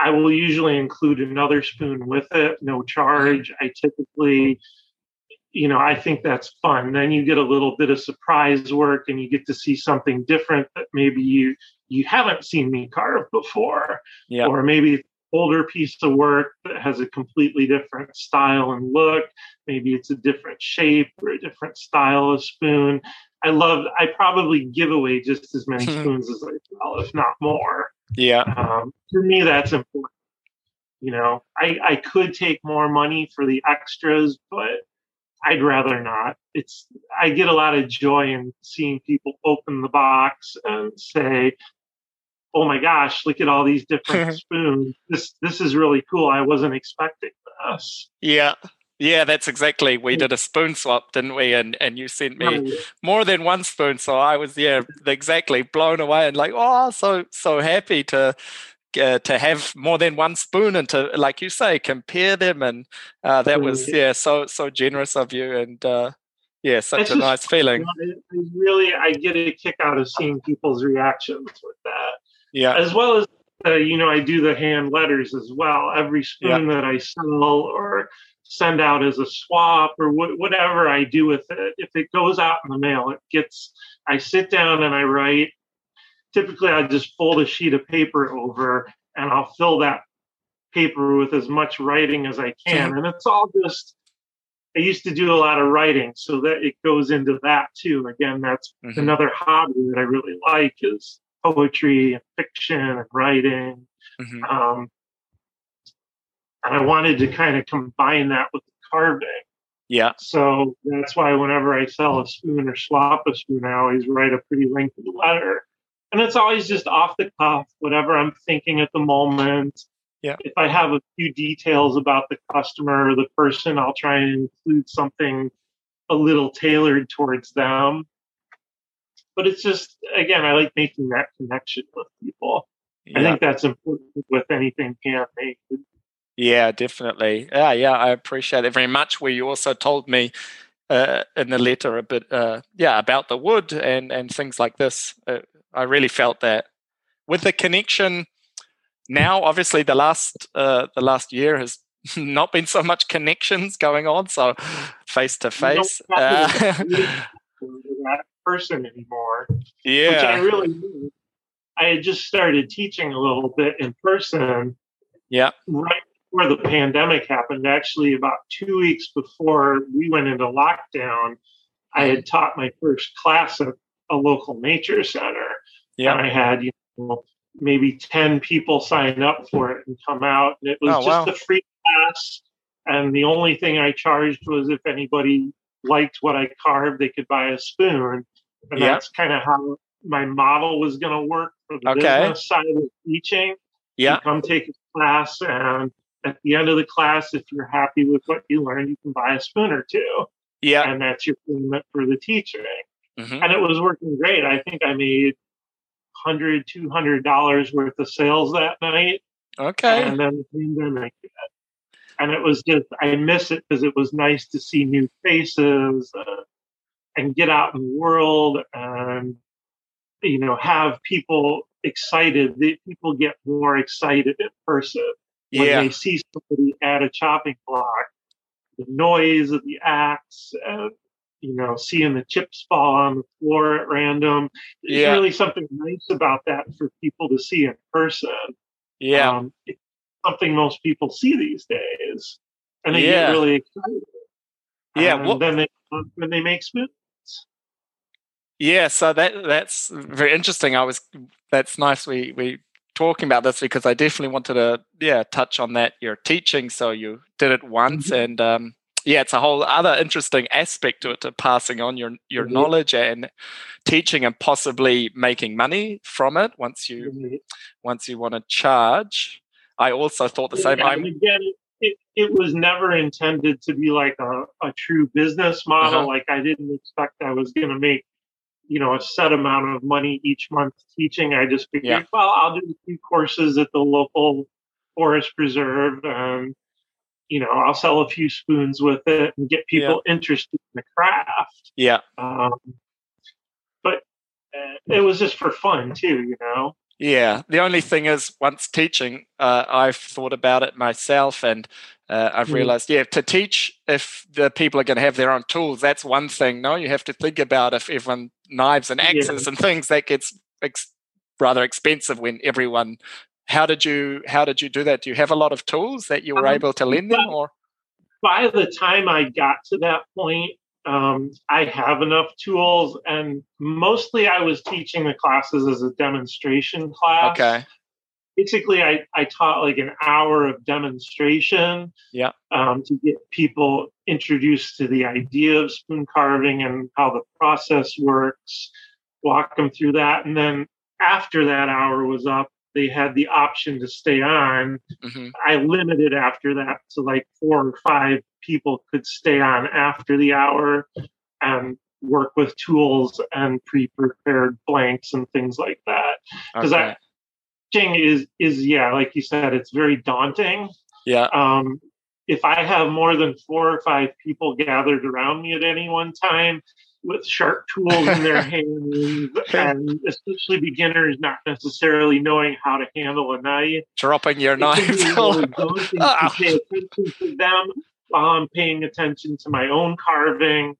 I will usually include another spoon with it, no charge. I typically, you know, I think that's fun. Then you get a little bit of surprise work and you get to see something different that maybe you you haven't seen me carve before. Yeah. Or maybe older piece of work that has a completely different style and look. Maybe it's a different shape or a different style of spoon. I love, I probably give away just as many spoons as I sell, if not more. Yeah. Um, for me, that's important. You know, I, I could take more money for the extras, but I'd rather not. It's I get a lot of joy in seeing people open the box and say, oh my gosh, look at all these different spoons. This this is really cool. I wasn't expecting this. Yeah. Yeah, that's exactly. We did a spoon swap, didn't we? And and you sent me more than one spoon, so I was yeah exactly blown away and like oh so so happy to uh, to have more than one spoon and to like you say compare them and uh, that was yeah so so generous of you and uh, yeah such it's a just, nice feeling. You know, I really I get a kick out of seeing people's reactions with that. Yeah. As well as, uh, you know, I do the hand letters as well. Every spoon yeah. that I sell or send out as a swap or wh- whatever I do with it, if it goes out in the mail, it gets, I sit down and I write. Typically, I just fold a sheet of paper over and I'll fill that paper with as much writing as I can. And it's all just, I used to do a lot of writing, so that it goes into that too. Again, that's mm-hmm. another hobby that I really like is poetry and fiction and writing. Mm-hmm. Um, I wanted to kind of combine that with the carving. Yeah. So that's why whenever I sell a spoon or swap a spoon, I always write a pretty lengthy letter. And it's always just off the cuff, whatever I'm thinking at the moment. Yeah. If I have a few details about the customer or the person, I'll try and include something a little tailored towards them but it's just again, I like making that connection with people. Yeah. I think that's important with anything handmade. Yeah, definitely. Yeah, yeah, I appreciate it very much. Where you also told me uh, in the letter a bit, uh, yeah, about the wood and and things like this. Uh, I really felt that with the connection. Now, obviously, the last uh, the last year has not been so much connections going on, so face to face person anymore. Yeah. Which I really I had just started teaching a little bit in person. Yeah. Right before the pandemic happened, actually about two weeks before we went into lockdown, I had mm-hmm. taught my first class at a local nature center. Yeah. And I had, you know, maybe 10 people sign up for it and come out. And it was oh, just wow. a free class. And the only thing I charged was if anybody liked what I carved, they could buy a spoon. And yeah. that's kind of how my model was going to work for the okay. business side of teaching. Yeah. You come take a class, and at the end of the class, if you're happy with what you learned, you can buy a spoon or two. Yeah. And that's your payment for the teaching. Mm-hmm. And it was working great. I think I made 100 $200 worth of sales that night. Okay. And then the pandemic hit. And it was just, I miss it because it was nice to see new faces uh, and get out in the world and, you know, have people excited. The, people get more excited in person when yeah. they see somebody at a chopping block. The noise of the axe, and, you know, seeing the chips fall on the floor at random. There's yeah. really something nice about that for people to see in person. Yeah. Um, it's something most people see these days. And they yeah. get really excited. Yeah. And well, then they, when they make spoons. Yeah, so that that's very interesting. I was that's nice. We we talking about this because I definitely wanted to yeah touch on that. You're teaching, so you did it once, mm-hmm. and um, yeah, it's a whole other interesting aspect to it to passing on your your mm-hmm. knowledge and teaching and possibly making money from it once you mm-hmm. once you want to charge. I also thought the same. Yeah, again, it, it was never intended to be like a, a true business model. Uh-huh. Like I didn't expect I was going to make you know a set amount of money each month teaching. I just figured, yeah. well, I'll do a few courses at the local forest preserve and you know, I'll sell a few spoons with it and get people yeah. interested in the craft. Yeah. Um, but uh, it was just for fun too, you know. Yeah. The only thing is, once teaching, uh, I've thought about it myself, and uh, I've mm. realized, yeah, to teach, if the people are going to have their own tools, that's one thing. No, you have to think about if everyone knives and axes yeah. and things that gets ex- rather expensive when everyone how did you how did you do that? Do you have a lot of tools that you were um, able to lend them, or by the time I got to that point, um, I have enough tools, and mostly I was teaching the classes as a demonstration class. Okay. Basically, I, I taught like an hour of demonstration yeah. Um, to get people introduced to the idea of spoon carving and how the process works, walk them through that. And then after that hour was up, they had the option to stay on. Mm-hmm. I limited after that to like four or five people could stay on after the hour and work with tools and pre-prepared blanks and things like that. Because okay. that thing is is yeah, like you said, it's very daunting. Yeah. Um, if I have more than four or five people gathered around me at any one time, with sharp tools in their hands, and especially beginners not necessarily knowing how to handle a knife. Dropping your knife. Really to pay attention to them while I'm paying attention to my own carving.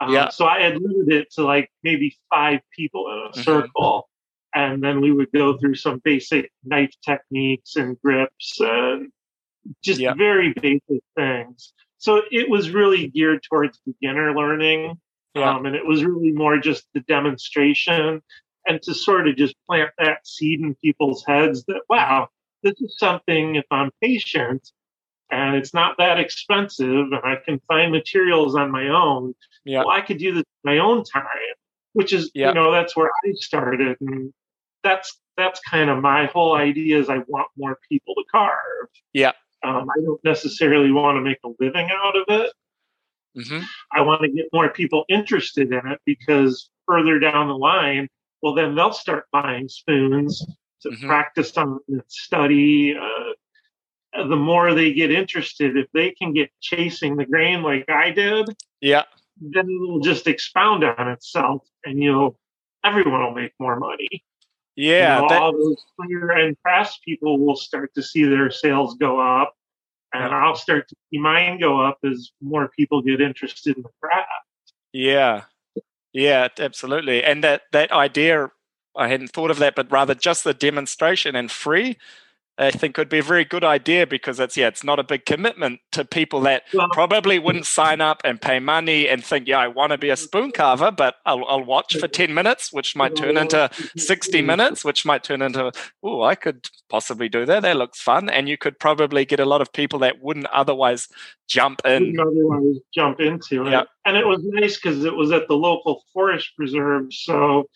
Um, yeah. So I had limited it to like maybe five people in a mm-hmm. circle. And then we would go through some basic knife techniques and grips and just yeah. very basic things. So it was really geared towards beginner learning. Yeah. Um, and it was really more just the demonstration and to sort of just plant that seed in people's heads that, wow, this is something if I'm patient and it's not that expensive and I can find materials on my own, yeah. well, I could do this my own time, which is, yeah. you know, that's where I started. And that's, that's kind of my whole idea is I want more people to carve. Yeah. Um, I don't necessarily want to make a living out of it. Mm-hmm. I want to get more people interested in it because further down the line, well, then they'll start buying spoons to mm-hmm. practice on and study. Uh, the more they get interested, if they can get chasing the grain like I did, yeah, then it will just expound on itself, and you'll everyone will make more money. Yeah, you know, that... all those clear and press people will start to see their sales go up and I'll start to see mine go up as more people get interested in the craft. Yeah, yeah, absolutely. And that that idea, I hadn't thought of that, but rather just the demonstration and free. I think would be a very good idea because it's yeah, it's not a big commitment to people that well, probably wouldn't sign up and pay money and think, yeah, I want to be a spoon carver, but I'll, I'll watch for ten minutes, which might turn into sixty minutes, which might turn into oh, I could possibly do that. That looks fun, and you could probably get a lot of people that wouldn't otherwise jump in. Otherwise jump into it, yeah. and it was nice because it was at the local forest preserve, so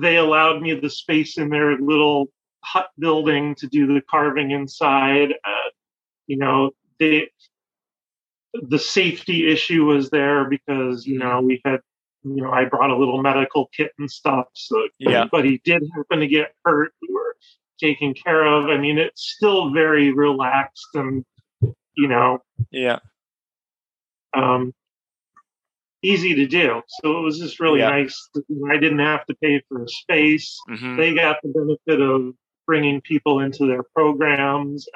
they allowed me the space in their little hut building to do the carving inside. Uh, you know, they, the safety issue was there because, you know, we had, you know, I brought a little medical kit and stuff. So yeah. anybody did happen to get hurt, we were taken care of. I mean, it's still very relaxed and, you know, yeah. Um, easy to do. So it was just really yeah. nice. I didn't have to pay for a space. Mm-hmm. They got the benefit of bringing people into their programs,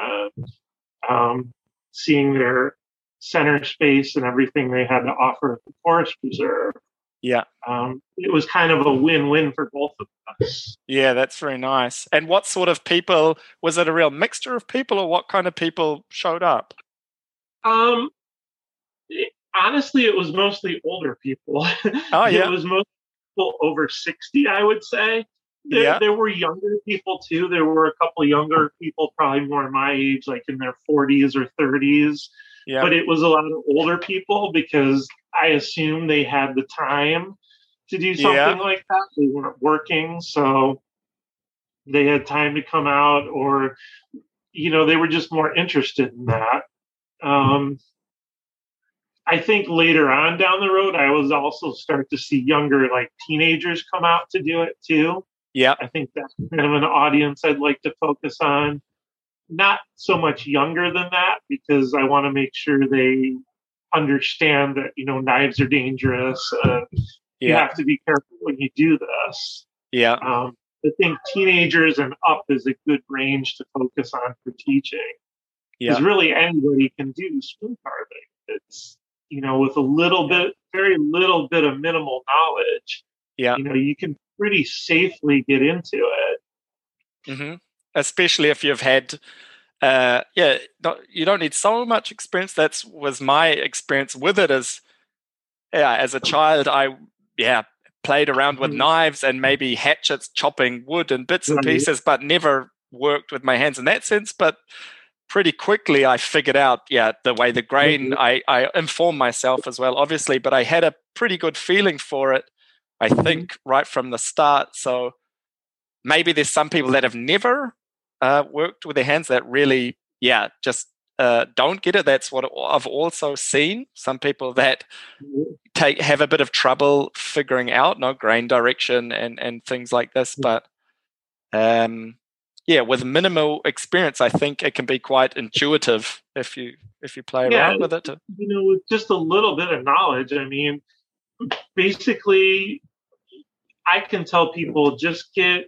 um, seeing their center space and everything they had to offer at the Forest Preserve. Yeah. Um, it was kind of a win-win for both of us. Yeah, that's very nice. And what sort of people was it a real mixture of people or what kind of people showed up? Um it, honestly it was mostly older people. Oh yeah. it was most people over 60, I would say. There, yeah. there were younger people too. There were a couple younger people, probably more my age, like in their 40s or 30s. Yeah. But it was a lot of older people because I assume they had the time to do something yeah. like that. They weren't working, so they had time to come out, or you know, they were just more interested in that. Um, I think later on down the road, I was also start to see younger, like teenagers, come out to do it too. Yeah. I think that's kind of an audience I'd like to focus on. Not so much younger than that, because I want to make sure they understand that, you know, knives are dangerous. Uh, yeah. You have to be careful when you do this. Yeah. Um, I think teenagers and up is a good range to focus on for teaching. Because yeah. really anybody can do spoon carving. It's, you know, with a little bit, very little bit of minimal knowledge. Yeah. You know, you can pretty safely get into it. Mm-hmm. Especially if you've had, uh, yeah, not, you don't need so much experience. That was my experience with it. As yeah, as a child, I yeah played around with mm-hmm. knives and maybe hatchets, chopping wood and bits and pieces, but never worked with my hands in that sense. But pretty quickly I figured out, yeah, the way the grain, mm-hmm. I, I informed myself as well, obviously, but I had a pretty good feeling for it I mm-hmm. think, right from the start. So maybe there's some people that have never uh, worked with their hands that really, yeah, just uh, don't get it. That's what I've also seen. Some people that mm-hmm. take have a bit of trouble figuring out no grain direction and and things like this. Mm-hmm. But um, yeah, with minimal experience, I think it can be quite intuitive if you if you play yeah, around with it. You know, with just a little bit of knowledge. I mean, basically, I can tell people just get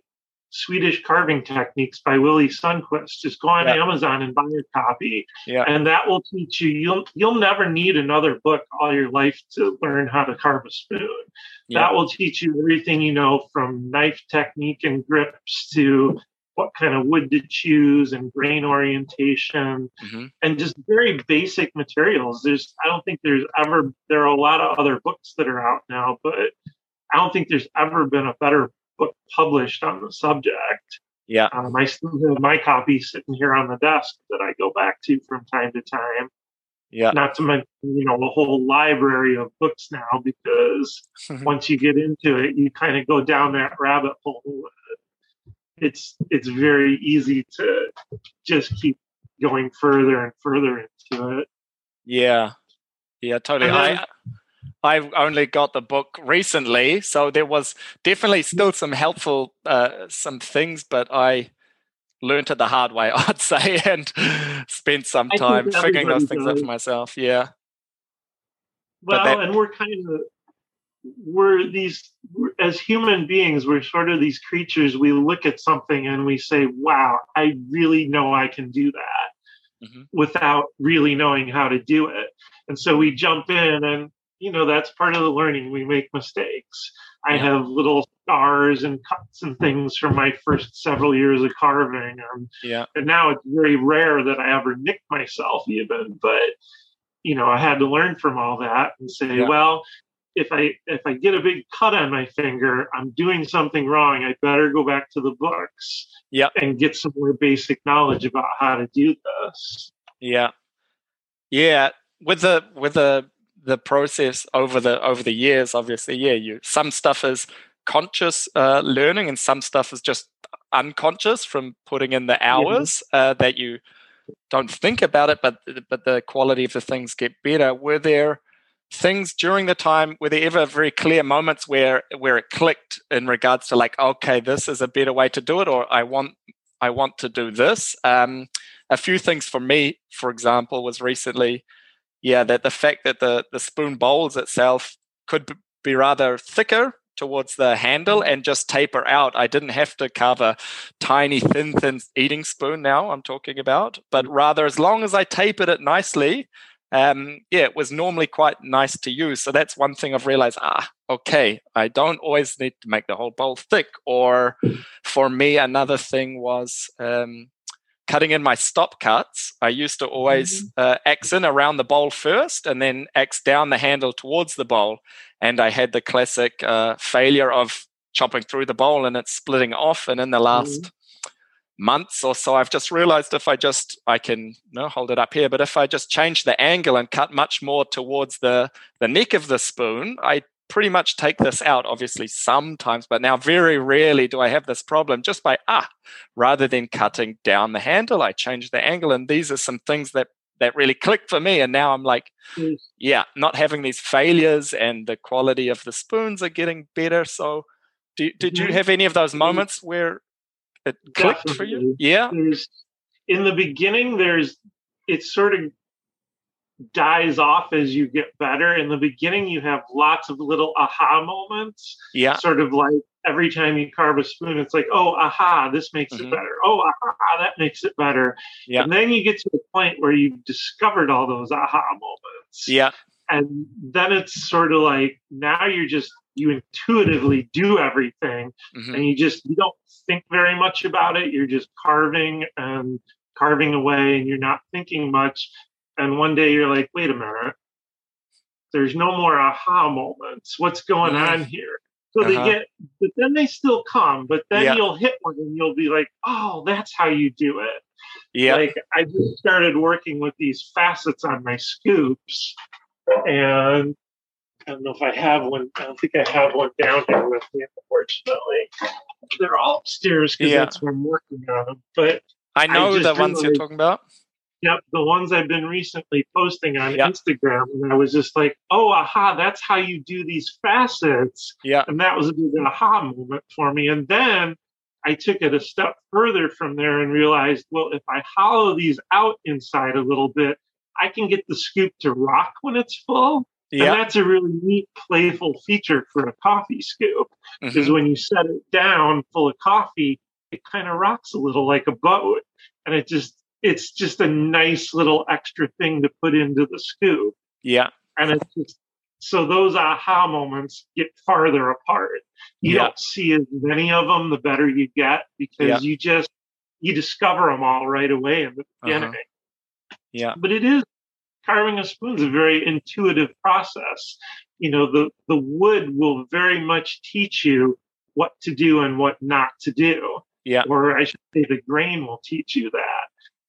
Swedish carving techniques by Wille Sundqvist. Just go on Amazon and buy a copy. Yeah. And that will teach you you'll you'll never need another book all your life to learn how to carve a spoon. That will teach you everything you know from knife technique and grips to what kind of wood to choose and grain orientation mm-hmm. and just very basic materials. There's I don't think there's ever there are a lot of other books that are out now, but I don't think there's ever been a better book published on the subject. Yeah. Um, I still have my copy sitting here on the desk that I go back to from time to time. Yeah. Not to mention, you know, a whole library of books now because once you get into it, you kind of go down that rabbit hole. It's it's very easy to just keep going further and further into it. Yeah. Yeah, totally. Then, I I only got the book recently, so there was definitely still some helpful uh, some things, but I learned it the hard way, I'd say, and spent some time figuring those things does. out for myself. Yeah. Well, that, and we're kind of we're these we're, as human beings, we're sort of these creatures. We look at something and we say, "Wow, I really know I can do that," mm-hmm. without really knowing how to do it. And so we jump in and you know that's part of the learning we make mistakes I have little scars and cuts and things from my first several years of carving. Um, yeah. And now it's very rare that I ever nick myself, even. But you know, I had to learn from all that and say, yeah. well, if I if I get a big cut on my finger, I'm doing something wrong. I better go back to the books yeah. and get some more basic knowledge about how to do this. Yeah. Yeah. With the with the the process over the over the years, obviously, yeah, you some stuff is conscious uh, learning and some stuff is just unconscious from putting in the hours uh, that you don't think about it, but but the quality of the things get better. Were there things during the time were there ever very clear moments where where it clicked in regards to like okay this is a better way to do it or i want i want to do this um, a few things for me for example was recently yeah that the fact that the the spoon bowls itself could be rather thicker towards the handle mm-hmm. and just taper out. I didn't have to carve a tiny, thin, thin eating spoon now, I'm talking about, but mm-hmm. rather as long as I tapered it nicely, um, yeah, it was normally quite nice to use. So that's one thing I've realized. Ah, okay, I don't always need to make the whole bowl thick. Or for me, another thing was um, cutting in my stop cuts. I used to always mm-hmm. uh, X in around the bowl first and then axe down the handle towards the bowl. And I had the classic uh, failure of chopping through the bowl and it's splitting off. And in the last mm-hmm months or so, I've just realized if I just, I can no, hold it up here, but if I just change the angle and cut much more towards the, the neck of the spoon, I pretty much take this out, obviously sometimes, but now very rarely do I have this problem just by, ah, rather than cutting down the handle, I change the angle. And these are some things that that really clicked for me. And now I'm like, mm. yeah, not having these failures and the quality of the spoons are getting better. So, do, did you mm-hmm. have any of those moments where it clicked Definitely. for you? Yeah. There's, in the beginning, there's it's sort of dies off as you get better. In the beginning, you have lots of little aha moments. Yeah. Sort of like every time you carve a spoon, it's like, oh, aha, this makes mm-hmm. it better. Oh, aha, that makes it better. Yeah. And then you get to the point where you've discovered all those aha moments. Yeah. And then it's sort of like now you're just you intuitively do everything mm-hmm. and you just you don't think very much about it you're just carving and carving away and you're not thinking much and one day you're like wait a minute there's no more aha moments what's going mm-hmm. on here so uh-huh. they get but then they still come but then yeah. you'll hit one and you'll be like oh that's how you do it yeah like i just started working with these facets on my scoops and I don't know if I have one. I don't think I have one down here with me, unfortunately. They're all upstairs because yeah. that's where I'm working on them. But I know I the ones you're talking about. Yep, the ones I've been recently posting on yep. Instagram, and I was just like, "Oh, aha! That's how you do these facets." Yeah, and that was a big aha moment for me. And then I took it a step further from there and realized, well, if I hollow these out inside a little bit, I can get the scoop to rock when it's full. And that's a really neat, playful feature for a coffee scoop. Because mm-hmm. when you set it down full of coffee, it kind of rocks a little like a boat. And it just, it's just a nice little extra thing to put into the scoop. Yeah. And it's just, so those aha moments get farther apart. You yeah. don't see as many of them, the better you get, because yeah. you just, you discover them all right away in the uh-huh. beginning. Uh-huh. Yeah. But it is carving a spoon is a very intuitive process. You know, the, the wood will very much teach you what to do and what not to do. Yeah. Or I should say the grain will teach you that.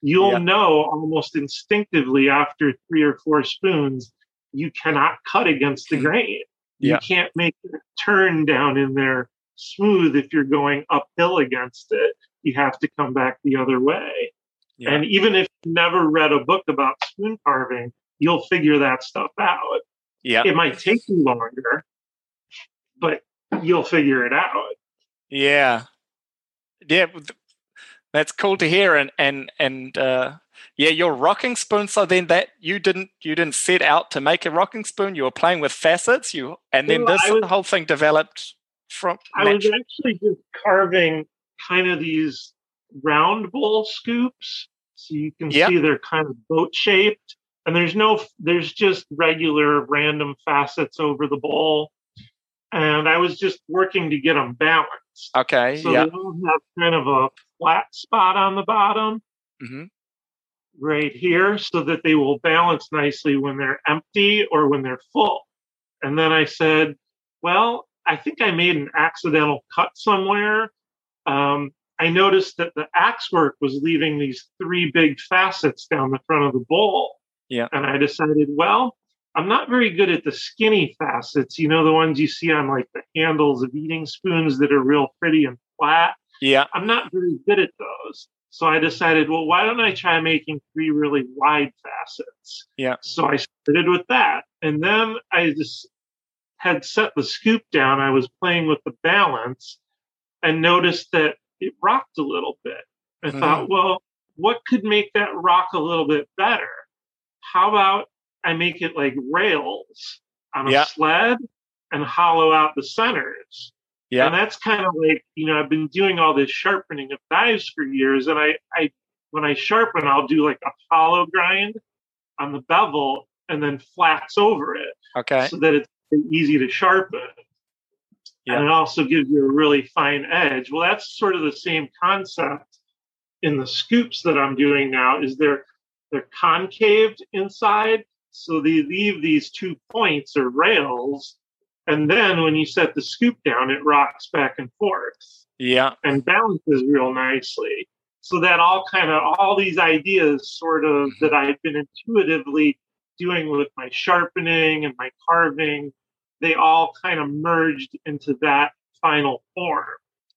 You'll yeah. know almost instinctively after three or four spoons, you cannot cut against the hmm. grain. Yeah. You can't make a turn down in there smooth if you're going uphill against it. You have to come back the other way. Yeah. And even if you never read a book about spoon carving, you'll figure that stuff out. Yeah. It might take you longer, but you'll figure it out. Yeah. Yeah. That's cool to hear. And, and, and, uh, yeah, your rocking spoon. So then that you didn't you didn't set out to make a rocking spoon. You were playing with facets. You and then well, this was, whole thing developed from. I was actually just carving kind of these round bowl scoops. So you can yep. see they're kind of boat shaped. And there's no, there's just regular random facets over the bowl. And I was just working to get them balanced. Okay. So yeah. they all have kind of a flat spot on the bottom. Mm-hmm. Right here, so that they will balance nicely when they're empty or when they're full. And then I said, Well, I think I made an accidental cut somewhere. Um, I noticed that the axe work was leaving these three big facets down the front of the bowl. Yeah. And I decided, well, I'm not very good at the skinny facets, you know, the ones you see on like the handles of eating spoons that are real pretty and flat. Yeah. I'm not very good at those. So I decided, well, why don't I try making three really wide facets? Yeah. So I started with that. And then I just had set the scoop down. I was playing with the balance and noticed that it rocked a little bit. I mm-hmm. thought, well, what could make that rock a little bit better? How about I make it like rails on a yeah. sled and hollow out the centers? Yeah. And that's kind of like, you know, I've been doing all this sharpening of knives for years. And I, I, when I sharpen, I'll do like a hollow grind on the bevel and then flats over it. Okay. So that it's easy to sharpen. Yeah. And it also gives you a really fine edge. Well, that's sort of the same concept in the scoops that I'm doing now is they're they're concaved inside. So they leave these two points or rails. And then when you set the scoop down, it rocks back and forth. Yeah. And balances real nicely. So that all kind of all these ideas sort of mm-hmm. that I've been intuitively doing with my sharpening and my carving they all kind of merged into that final form.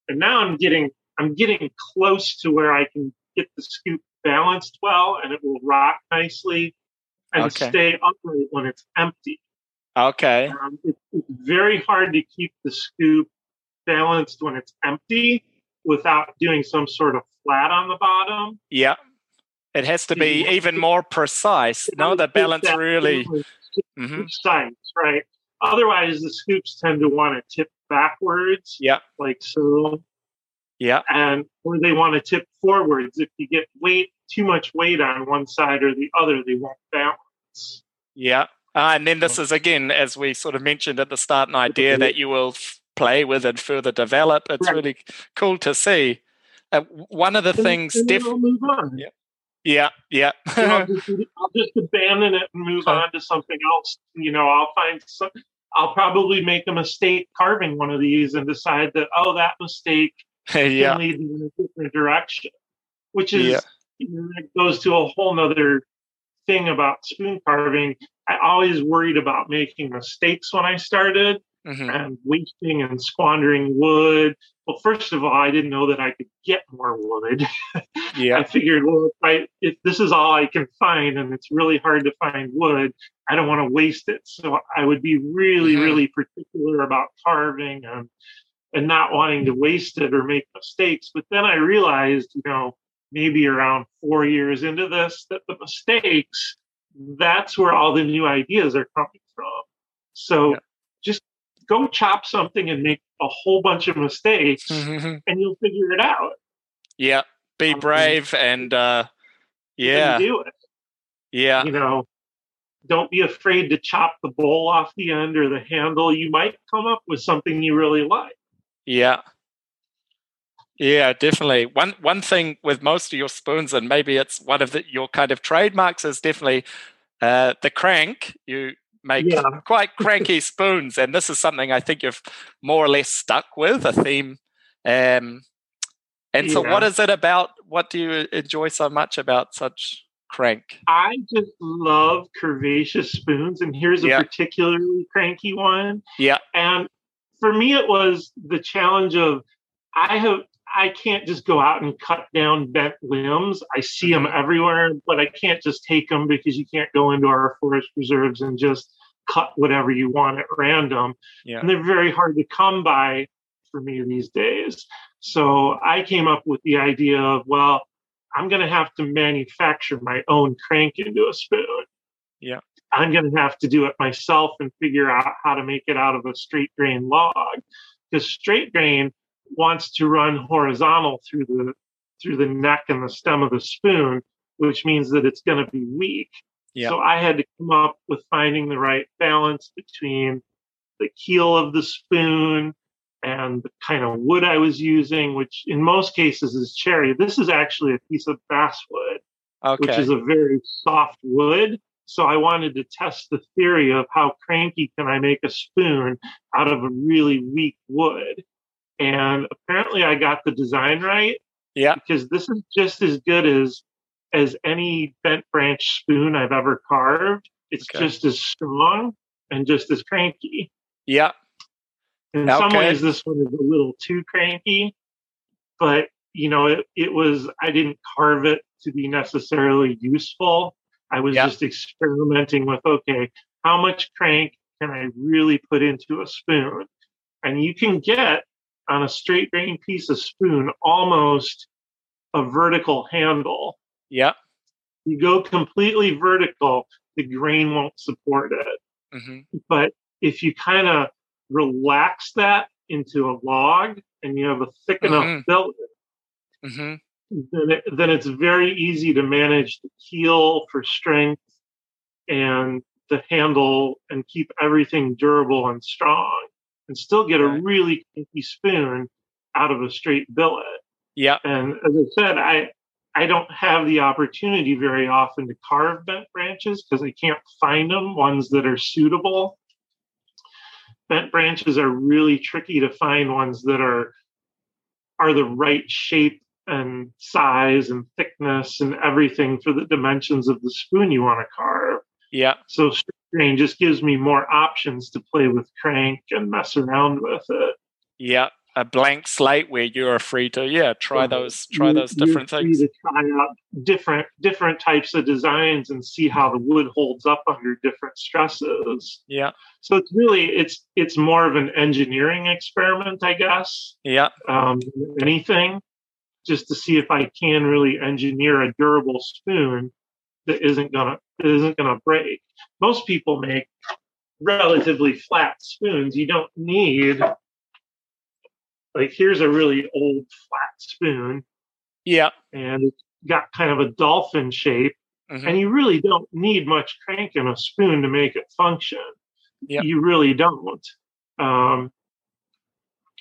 And now I'm getting I'm getting close to where I can get the scoop balanced well and it will rock nicely and okay. stay upright when it's empty. Okay. Um, it, it's very hard to keep the scoop balanced when it's empty without doing some sort of flat on the bottom. Yeah. It has to be even more precise. No, the balance really mm-hmm. precise, right? Otherwise, the scoops tend to want to tip backwards. Yeah. Like so. Yeah. And or they want to tip forwards. If you get weight, too much weight on one side or the other, they won't balance. Yeah. Uh, and then this is again, as we sort of mentioned at the start, an idea that you will f- play with and further develop. It's right. really cool to see. Uh, one of the and, things, and def- yeah. Yeah, yeah. I'll, just, I'll, just, abandon it and move on to something else. You know, I'll find some. I'll probably make a mistake carving one of these and decide that oh, that mistake yeah. can lead in a different direction, which is yeah. you know, it goes to a whole nother thing about spoon carving. I always worried about making mistakes when I started mm-hmm. and wasting and squandering wood well, first of all, I didn't know that I could get more wood. Yeah. I figured, well, if, I, if this is all I can find and it's really hard to find wood, I don't want to waste it. So I would be really, mm-hmm. really particular about carving and and not wanting to waste it or make mistakes. But then I realized, you know, maybe around four years into this, that the mistakes, that's where all the new ideas are coming from. So yeah. just go chop something and make a whole bunch of mistakes and you'll figure it out. Yeah. Be um, brave and uh yeah. do it. Yeah. You know, don't be afraid to chop the bowl off the end or the handle. You might come up with something you really like. Yeah. Yeah, definitely. One one thing with most of your spoons, and maybe it's one of the, your kind of trademarks, is definitely uh, the crank. You make yeah. quite cranky spoons. And this is something I think you've more or less stuck with a theme. Um, and so, yeah. what is it about? What do you enjoy so much about such crank? I just love curvaceous spoons, and here's a yeah. particularly cranky one. Yeah. And for me, it was the challenge of I have I can't just go out and cut down bent limbs. I see them mm-hmm. everywhere, but I can't just take them because you can't go into our forest reserves and just cut whatever you want at random. Yeah. And they're very hard to come by for me these days. So I came up with the idea of, well, I'm going to have to manufacture my own crank into a spoon. Yeah. I'm going to have to do it myself and figure out how to make it out of a straight grain log because straight grain wants to run horizontal through the through the neck and the stem of the spoon, which means that it's going to be weak. So I had to come up with finding the right balance between the keel of the spoon and the kind of wood I was using, which in most cases is cherry. This is actually a piece of basswood, okay. which is a very soft wood. So I wanted to test the theory of how cranky can I make a spoon out of a really weak wood. And apparently I got the design right. Yeah. Because this is just as good as as any bent branch spoon I've ever carved. It's okay. just as strong and just as cranky. Yeah. In okay. some ways, this one is a little too cranky, but you know, it, it was, I didn't carve it to be necessarily useful. I was yeah. just experimenting with, okay, how much crank can I really put into a spoon? And you can get on a straight grain piece of spoon almost a vertical handle. Yeah. You go completely vertical, the grain won't support it. Mm-hmm. But if you kind of relax that into a log and you have a thick mm-hmm. enough billet, mm-hmm. then, it, then it's very easy to manage the keel for strength and the handle and keep everything durable and strong and still get a really kinky spoon out of a straight billet. Yeah. And as I said, I I don't have the opportunity very often to carve bent branches because I can't find them, ones that are suitable. Bent branches are really tricky to find ones that are are the right shape and size and thickness and everything for the dimensions of the spoon you want to carve. Yeah. So strain just gives me more options to play with crank and mess around with it. Yeah a blank slate where you're free to yeah try those try those different things. to try out different different types of designs and see how the wood holds up under different stresses. Yeah. So it's really it's it's more of an engineering experiment i guess yeah. um, anything just to see if i can really engineer a durable spoon that isn't gonna that isn't gonna break most people make relatively flat spoons you don't need like here's a really old flat spoon. Yeah. And it's got kind of a dolphin shape. Mm-hmm. And you really don't need much crank in a spoon to make it function. Yep. You really don't. Um,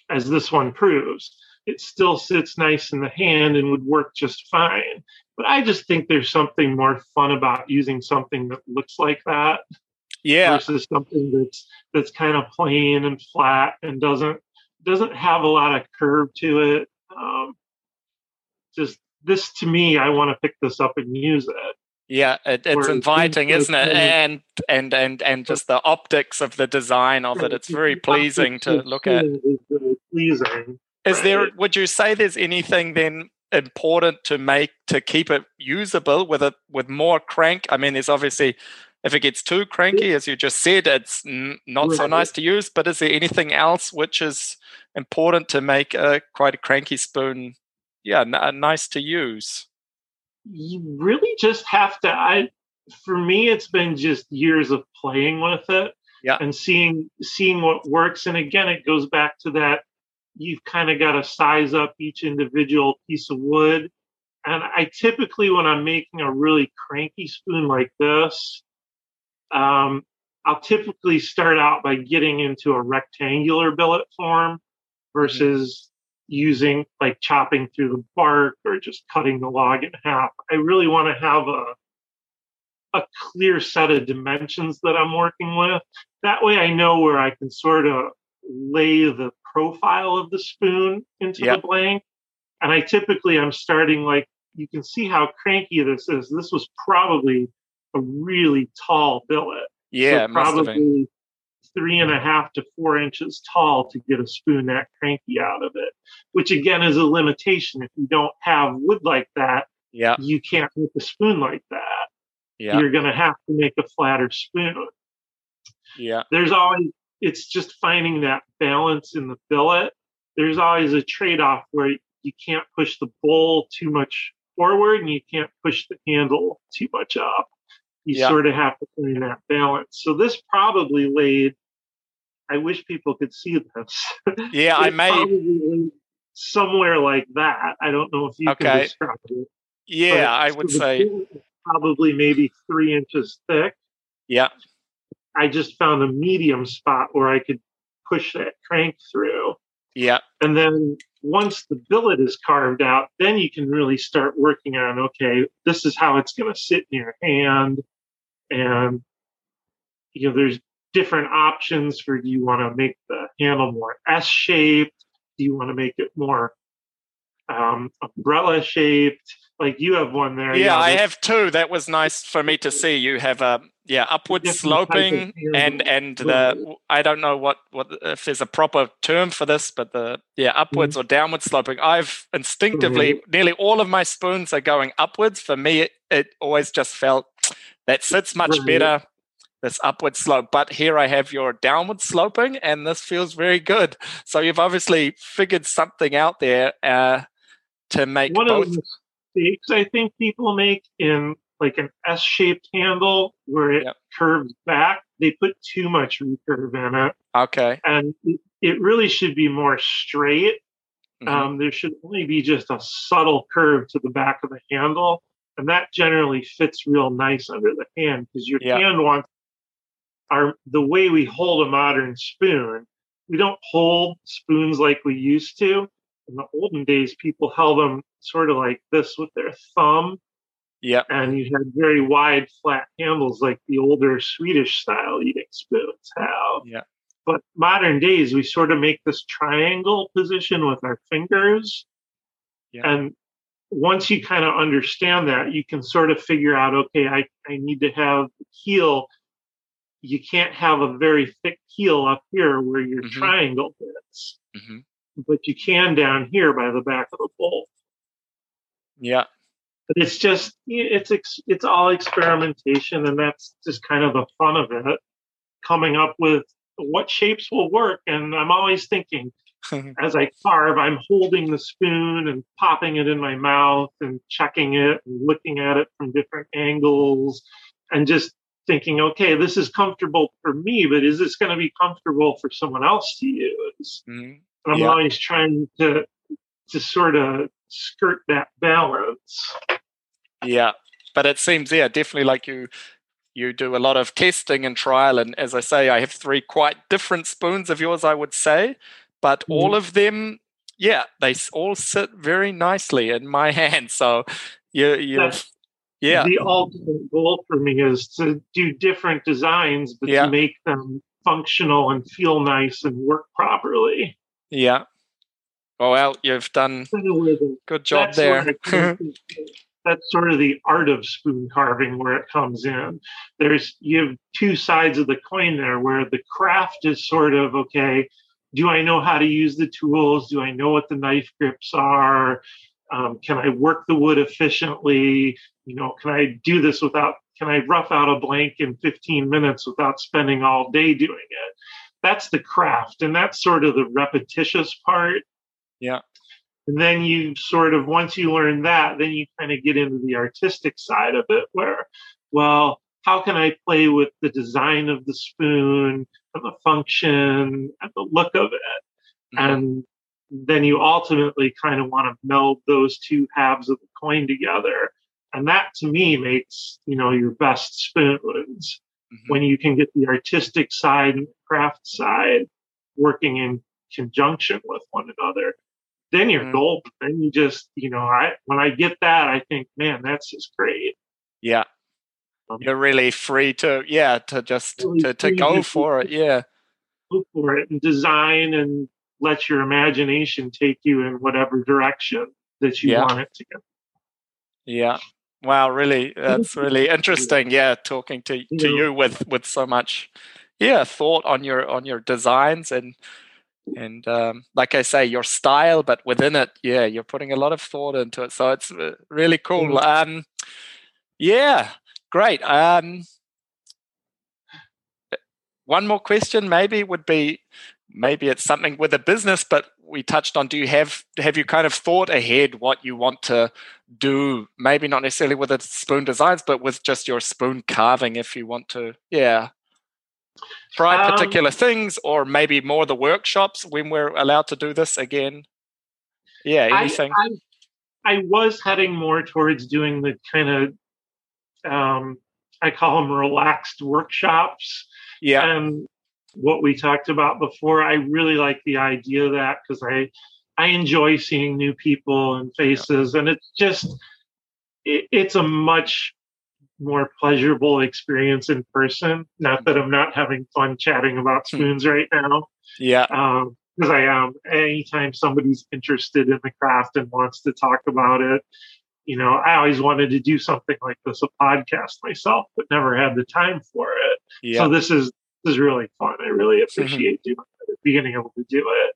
as this one proves, it still sits nice in the hand and would work just fine. But I just think there's something more fun about using something that looks like that. Yeah. Versus something that's that's kind of plain and flat and doesn't doesn't have a lot of curve to it. Um, just this to me, I want to pick this up and use it. Yeah, it, it's inviting, isn't it? And and and and just the optics of the design of it, it's very pleasing to look at. Very pleasing. Is there? Would you say there's anything then important to make to keep it usable with it with more crank? I mean, there's obviously if it gets too cranky, as you just said, it's n- not right. so nice to use. But is there anything else which is important to make a quite a cranky spoon? Yeah, n- uh, nice to use. You really just have to. I, for me, it's been just years of playing with it, yeah. and seeing seeing what works. And again, it goes back to that. You've kind of got to size up each individual piece of wood. And I typically, when I'm making a really cranky spoon like this, um, I'll typically start out by getting into a rectangular billet form versus mm-hmm. using like chopping through the bark or just cutting the log in half. I really want to have a a clear set of dimensions that I'm working with. That way I know where I can sort of lay the profile of the spoon into yep. the blank. And I typically I'm starting like you can see how cranky this is. This was probably a really tall billet. Yeah, so probably three and a half to four inches tall to get a spoon that cranky out of it, which again is a limitation. If you don't have wood like that, yeah, you can't make a spoon like that. Yeah. You're going to have to make a flatter spoon. Yeah. There's always, it's just finding that balance in the billet. There's always a trade off where you can't push the bowl too much forward and you can't push the handle too much up you yeah. sort of have to find that balance. So this probably laid. I wish people could see this. Yeah, I may somewhere like that. I don't know if you okay. can describe it. Yeah, I would say probably maybe three inches thick. Yeah. I just found a medium spot where I could push that crank through. Yeah. And then once the billet is carved out, then you can really start working on okay, this is how it's going to sit in your hand. And, you know, there's different options for do you want to make the handle more S shaped? Do you want to make it more um, umbrella shaped? Like you have one there. Yeah, you know, I have two. That was nice for me to see. You have a yeah upward sloping and and the I don't know what what if there's a proper term for this, but the yeah upwards mm-hmm. or downward sloping. I've instinctively mm-hmm. nearly all of my spoons are going upwards. For me, it, it always just felt that sits much mm-hmm. better this upward slope. But here I have your downward sloping, and this feels very good. So you've obviously figured something out there uh, to make one both. of the mistakes I think people make in like an S-shaped handle where it yep. curves back. They put too much recurve in it. Okay. And it really should be more straight. Mm-hmm. Um, there should only be just a subtle curve to the back of the handle. And that generally fits real nice under the hand because your yep. hand wants our the way we hold a modern spoon. We don't hold spoons like we used to. In the olden days, people held them sort of like this with their thumb yeah. And you had very wide, flat handles like the older Swedish style eating spoons have. Yeah. But modern days, we sort of make this triangle position with our fingers. Yeah. And once you kind of understand that, you can sort of figure out okay, I, I need to have the heel. You can't have a very thick heel up here where your mm-hmm. triangle fits, mm-hmm. but you can down here by the back of the bowl. Yeah but it's just it's it's all experimentation and that's just kind of the fun of it coming up with what shapes will work and i'm always thinking as i carve i'm holding the spoon and popping it in my mouth and checking it and looking at it from different angles and just thinking okay this is comfortable for me but is this going to be comfortable for someone else to use mm-hmm. and i'm yeah. always trying to to sort of skirt that balance. Yeah, but it seems yeah, definitely like you you do a lot of testing and trial and as I say I have three quite different spoons of yours I would say, but mm-hmm. all of them yeah, they all sit very nicely in my hand. So you you yeah. The ultimate goal for me is to do different designs but yeah. to make them functional and feel nice and work properly. Yeah. Oh well, you've done good job that's there. that's sort of the art of spoon carving where it comes in. There's you have two sides of the coin there where the craft is sort of okay. Do I know how to use the tools? Do I know what the knife grips are? Um, can I work the wood efficiently? You know, can I do this without? Can I rough out a blank in 15 minutes without spending all day doing it? That's the craft, and that's sort of the repetitious part yeah. And then you sort of, once you learn that, then you kind of get into the artistic side of it where, well, how can I play with the design of the spoon and the function and the look of it? Mm-hmm. And then you ultimately kind of want to meld those two halves of the coin together. And that to me makes, you know, your best spoons mm-hmm. when you can get the artistic side and the craft side working in conjunction with one another then you're mm. golden. Then you just, you know, I when I get that, I think, man, that's just great. Yeah. Um, you're really free to, yeah, to just really to, to go for it. Yeah. Go for it and design and let your imagination take you in whatever direction that you yeah. want it to go. Yeah. Wow, really, that's really interesting. Yeah, talking to to you with with so much, yeah, thought on your on your designs and and um, like I say, your style, but within it, yeah, you're putting a lot of thought into it. So it's uh, really cool. Mm. Um, yeah, great. Um, one more question, maybe would be maybe it's something with a business, but we touched on. Do you have have you kind of thought ahead what you want to do? Maybe not necessarily with the spoon designs, but with just your spoon carving, if you want to, yeah, try um, particular things or maybe more the workshops when we're allowed to do this again yeah anything i, I, I was heading more towards doing the kind of um, i call them relaxed workshops Yeah. And what we talked about before, I really like the idea of that because I I enjoy seeing new people and faces, yeah. and it's just it, it's a much more pleasurable experience in person. Not that I'm not having fun chatting about hmm. spoons right now. Yeah. Um, because I am. Anytime somebody's interested in the craft and wants to talk about it, you know, I always wanted to do something like this, a podcast myself, but never had the time for it. Yeah. So this is this is really fun. I really mm-hmm. appreciate doing it, being able to do it.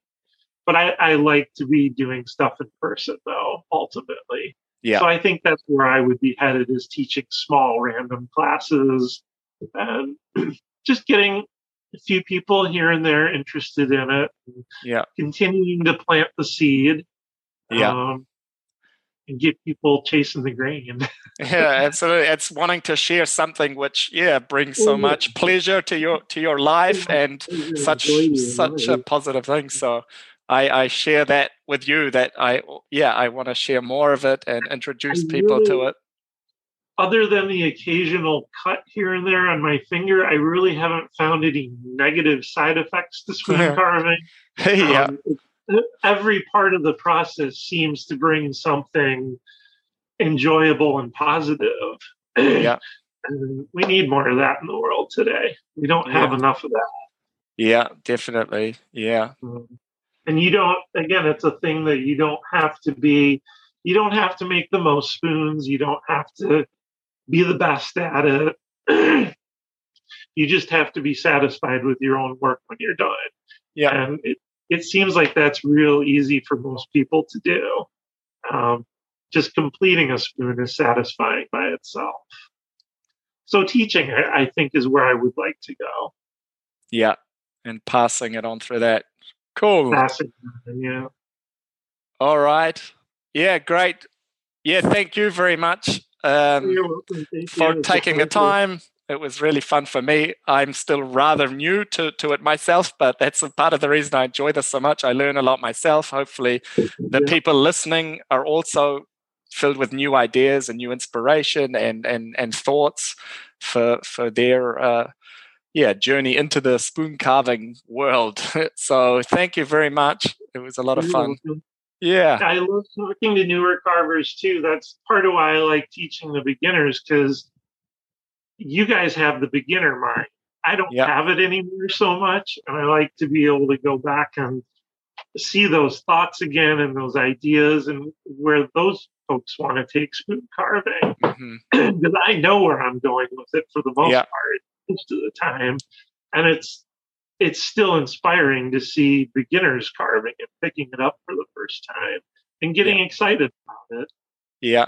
But I, I like to be doing stuff in person though, ultimately. Yeah. So I think that's where I would be headed is teaching small random classes and just getting a few people here and there interested in it. Yeah. Continuing to plant the seed. Yeah. Um, and get people chasing the grain. yeah, absolutely. It's wanting to share something which, yeah, brings so much pleasure to your to your life and such such a positive thing. So I, I share that with you that I yeah I want to share more of it and introduce people to it. Other than the occasional cut here and there on my finger, I really haven't found any negative side effects to spoon carving. yeah. Um, every part of the process seems to bring something enjoyable and positive. Yeah. and we need more of that in the world today. We don't yeah. have enough of that. Yeah, definitely. Yeah. Mm-hmm and you don't again it's a thing that you don't have to be you don't have to make the most spoons. You don't have to be the best at it. You just have to be satisfied with your own work when you're done. Yeah. And it, it seems like that's real easy for most people to do. Um, just completing a spoon is satisfying by itself. So teaching i think is where i would like to go. Yeah. And passing it on through that Cool. yeah. All right. Yeah, great. Yeah, thank you very much um, for taking the time. It was really fun for me. I'm still rather new to, to it myself, but that's a part of the reason I enjoy this so much. I learn a lot myself. Hopefully, the people listening are also filled with new ideas and new inspiration and and and thoughts for for their uh, yeah journey into the spoon carving world. so thank you very much. It was a lot of fun. Yeah. I love talking to newer carvers too. That's part of why I like teaching the beginners because you guys have the beginner mind. I don't yep. have it anymore so much. And I like to be able to go back and see those thoughts again and those ideas and where those folks want to take spoon carving. Because mm-hmm. I know where I'm going with it for the most yep. part most of the time. And it's it's still inspiring to see beginners carving and picking it up for the first time and getting yeah. excited about it. Yeah.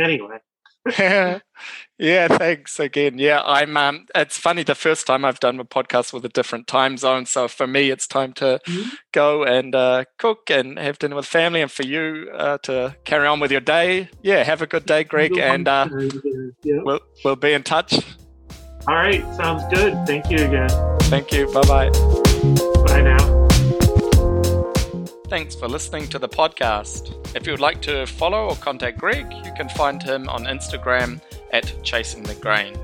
Anyway. yeah, thanks again. Yeah, I'm. Um, it's funny. The first time I've done a podcast with a different time zone, so for me, it's time to mm-hmm. go and uh, cook and have dinner with family, and for you uh, to carry on with your day. Yeah, have a good day, Greg, and uh, we'll we'll be in touch. All right, sounds good. Thank you again. Thank you. Bye bye. Bye now. Thanks for listening to the podcast. If you would like to follow or contact Greg, you can find him on Instagram at Chasing the Grain.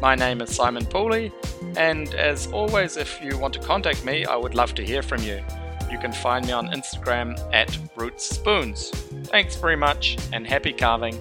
My name is Simon Pooley, and as always, if you want to contact me, I would love to hear from you. You can find me on Instagram at Roots Spoons. Thanks very much and happy carving.